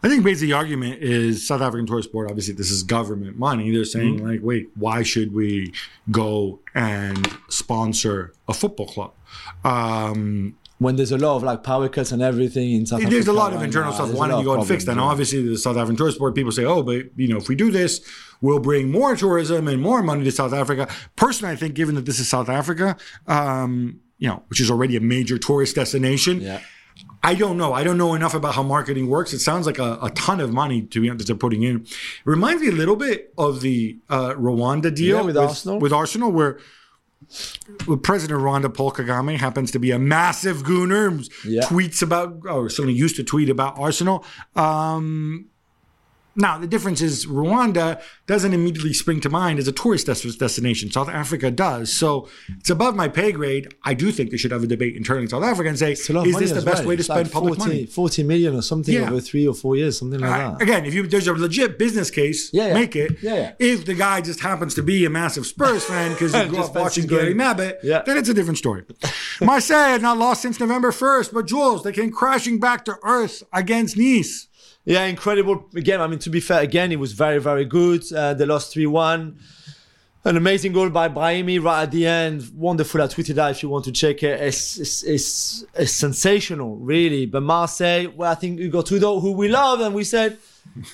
I think basically the argument is South African Tourist Board. Obviously, this is government money. They're saying Mm-hmm. like, wait, why should we go and sponsor a football club? Um, When there's a lot of like power cuts and everything in South Africa. there's a lot of internal stuff. Why don't you go and fix that? Now, obviously, the South African Tourist Board people say, oh, but you know, if we do this, we'll bring more tourism and more money to South Africa. Personally, I think given that this is South Africa, um, you know, which is already a major tourist destination. Yeah. I don't know. I don't know enough about how marketing works. It sounds like a, a ton of money to be honest they're putting in. It reminds me a little bit of the uh, Rwanda deal Yeah, with Arsenal. with Arsenal, where President of Rwanda Paul Kagame happens to be a massive gooner. Yeah. Tweets about, or certainly used to tweet about Arsenal. Um, now the difference is Rwanda doesn't immediately spring to mind as a tourist destination. South Africa does. So it's above my pay grade. I do think they should have a debate internally in South Africa and say, It's a lot of is this the best well. way to It's spend like public money? 40 million or something Yeah. over three or four years, something like that. again, if you there's a legit business case, Yeah, yeah. make it. Yeah, yeah. If the guy just happens to be a massive Spurs fan [LAUGHS] because you grew up watching Gary Mabbutt, then it's a different story. [LAUGHS] Marseille had not lost since November 1st, but Jules, they came crashing back to earth against Nice. Yeah, incredible. game. I mean, to be fair, again, it was very, very good. Uh, they lost 3 1. An amazing goal by Brahimi right at the end. Wonderful. I tweeted that if you want to check it. It's, it's, it's, it's sensational, really. But Marseille, well, I think Igor Tudor, who we love, and we said,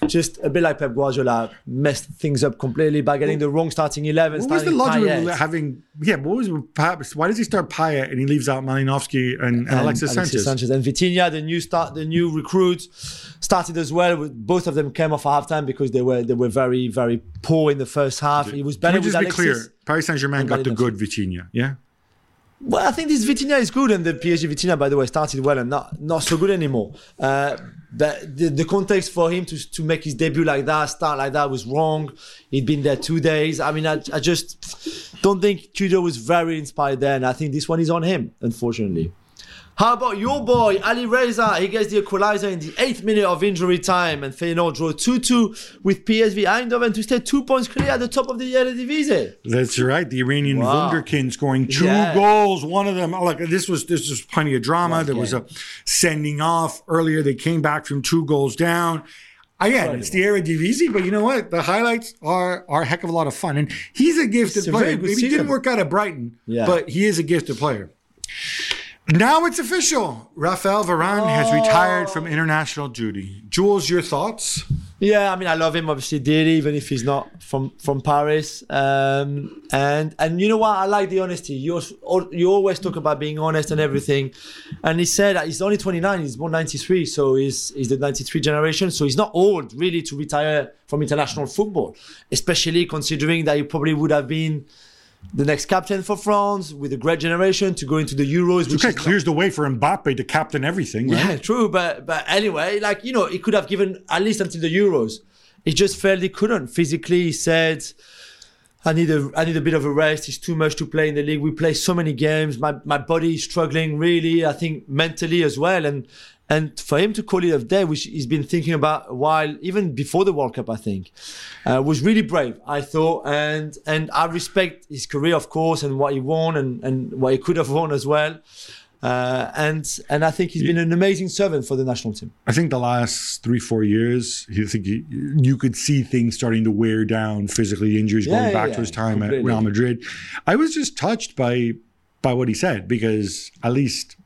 just a bit like Pep Guardiola, messed things up completely by getting the wrong starting 11. What was the logic Payet. of having, yeah, what was, perhaps, why does he start Payet and he leaves out Malinovskyi and, and, Alexis, Sanchez? Sanchez and Vitinha, the new start, the new recruit, started as well. With, both of them came off at halftime because they were they were very very poor in the first half. It was Can better we with just be Alexis. clear? Paris Saint Germain got the good Vitinha, yeah? Well, I think this Vitinha is good, and the PSG Vitinha, by the way, started well and not not so good anymore. Uh, but the, the context for him to to make his debut like that, start like that, was wrong. He'd been there two days. I mean, I, I just don't think Tudor was very inspired there, and I think this one is on him, unfortunately. How about your boy Alireza? He gets the equalizer in the eighth minute of injury time, and Feyenoord draw 2-2 with PSV Eindhoven to stay two points clear at the top of the Eredivisie. That's right. The Iranian Wow. wunderkind scoring two Yeah. goals. One of them, like this was this was plenty of drama. Right, there was a sending off earlier. They came back from two goals down. Again, it's the Eredivisie, but you know what? The highlights are are a heck of a lot of fun. And he's a gifted It's player. Maybe he didn't work out at Brighton, Yeah. but he is a gifted player. Now it's official. Rafael Varane has retired from international duty. Jules, your thoughts? Yeah, I mean, I love him obviously dearly, even if he's not from from Paris. Um, and and you know what? I like the honesty. You you always talk about being honest and everything. And he said that he's only 29. He's born 93, so he's he's the 93 generation. So he's not old really to retire from international football, especially considering that he probably would have been the next captain for France with a great generation to go into the Euros, which Okay, is not- clears the way for Mbappe to captain everything, right? yeah, true. But but anyway, like you know, he could have given at least until the Euros. He just felt he couldn't physically. He said, I need a I need a bit of a rest. It's too much to play in the league. We play so many games. My my body is struggling really. I think mentally as well. And and for him to call it a day, which he's been thinking about a while, even before the World Cup, I think, uh, was really brave. I thought, and and I respect his career, of course, and what he won and and what he could have won as well. Uh, and and I think he's been an amazing servant for the national team. I think the last three four years, you think he, you could see things starting to wear down physically, injuries Yeah, going back yeah, to his time completely. at Real Madrid. I was just touched by by what he said because at least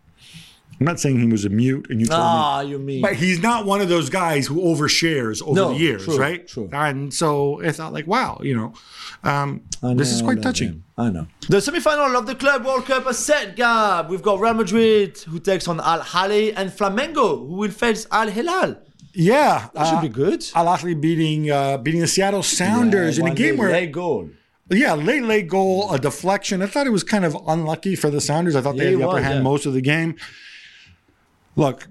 I'm not saying he was a mute, and you told me Ah, you mean? But he's not one of those guys who overshares over No, the years, true, right? true. And so I thought, like, wow, you know, um, I this is quite know, touching. I know. The semi-final of the Club World Cup is set, Gab. We've got Real Madrid who takes on Al Ahly and Flamengo who will face Al Hilal. Yeah, That should uh, be good. Al Ahly beating uh, beating the Seattle Sounders in a game where late goal. Yeah, late, late goal, a deflection. I thought it was kind of unlucky for the Sounders. I thought they Yeah, had the it upper was, hand yeah. most of the game. Look,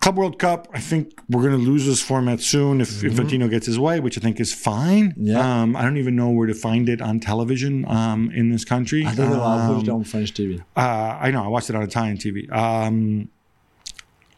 Club World Cup, I think we're going to lose this format soon if Infantino gets his way, which I think is fine. Mm-hmm. Yeah. Um, I don't even know where to find it on television um, in this country. I don't know. Um, watch it on French TV. uh, I know. I watched it on Italian TV.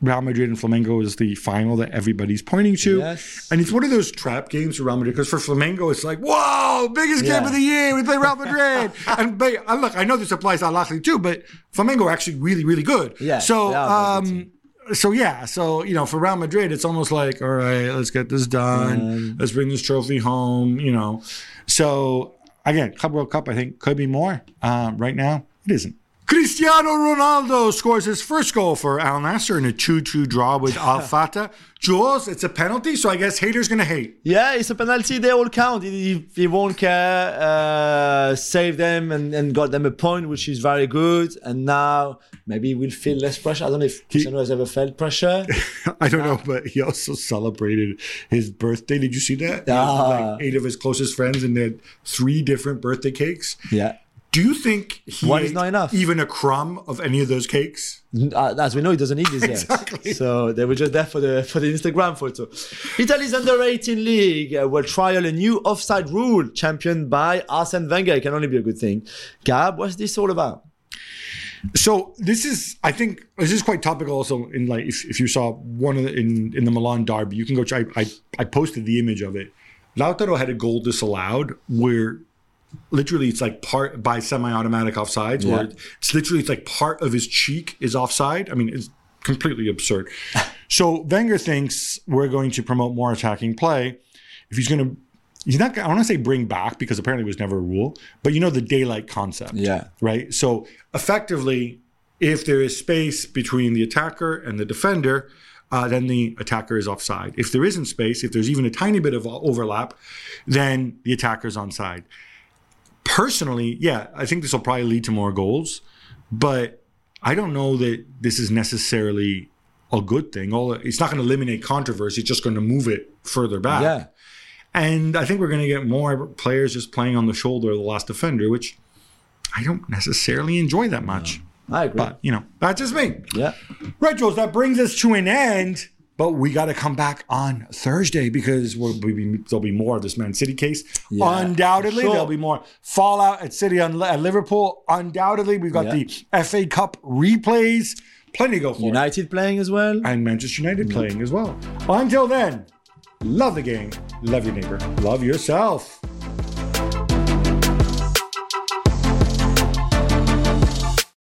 Um, Real Madrid and Flamengo is the final that everybody's pointing to. Yes. And it's one of those trap games for Real Madrid because for Flamengo, it's like, whoa, biggest game of the year. We play Real Madrid. [LAUGHS] and but, uh, look, I know this applies to Al too, but Flamengo are actually really, really good. Yeah, So, they are very good um, so yeah, so you know, for Real Madrid, it's almost like, all right, let's get this done. let's bring this trophy home. You know, so again, Club World Cup, I think could be more. Um, right now, it isn't. Cristiano Ronaldo scores his first goal for Al Nassr in a 2-2 draw with [LAUGHS] Al Fateh. Jules, it's a penalty, so I guess haters gonna hate. Yeah, it's a penalty. They all count. He, he, won't care. Uh, save them and, and got them a point, which is very good. And now maybe we'll feel less pressure. I don't know if Cristiano has ever felt pressure. [LAUGHS] I don't know, but he also celebrated his birthday. Did you see that? Ah. like eight of his closest friends, and they had three different birthday cakes. yeah. Do you think he One is not enough. even a crumb of any of those cakes? Uh, as we know, he doesn't eat this yet. Exactly. So they were just there for the for the Instagram photo. Italy's under 18 league uh, will trial a new offside rule championed by Arsene Wenger. It can only be a good thing. Gab, what's this all about? So this is, I think, this is quite topical. Also, in like, if, if you saw one of the, in in the Milan derby, you can go. I, I I posted the image of it. Lautaro had a goal disallowed where literally it's like part by semi-automatic offsides where Yeah. it's literally it's like part of his cheek is offside. I mean, it's completely absurd. [LAUGHS] so Wenger thinks we're going to promote more attacking play. If he's going to, he's not. I want to say bring back because apparently it was never a rule, but you know the daylight concept Yeah. right? So effectively, if there is space between the attacker and the defender, uh, then the attacker is offside. If there isn't space, if there's even a tiny bit of overlap, then the attacker's onside. Personally, yeah, I think this will probably lead to more goals, but I don't know that this is necessarily a good thing. All it's not going to eliminate controversy; it's just going to move it further back. Yeah. And I think we're going to get more players just playing on the shoulder of the last defender, which I don't necessarily enjoy that much. I agree. But, you know, that's just me. yeah. Right, Jules, that brings us to an end. But we got to come back on Thursday because we'll be, there'll be more of this Man City case. Yeah, Undoubtedly, sure. there'll be more fallout at City on, at Liverpool. Undoubtedly, we've got Yeah. the FA Cup replays. Plenty to go for. United playing as well. And Manchester United mm. playing as well. Until then, love the game, love your neighbor, love yourself.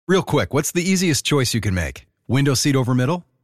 Real quick, what's the easiest choice you can make? Window seat over middle?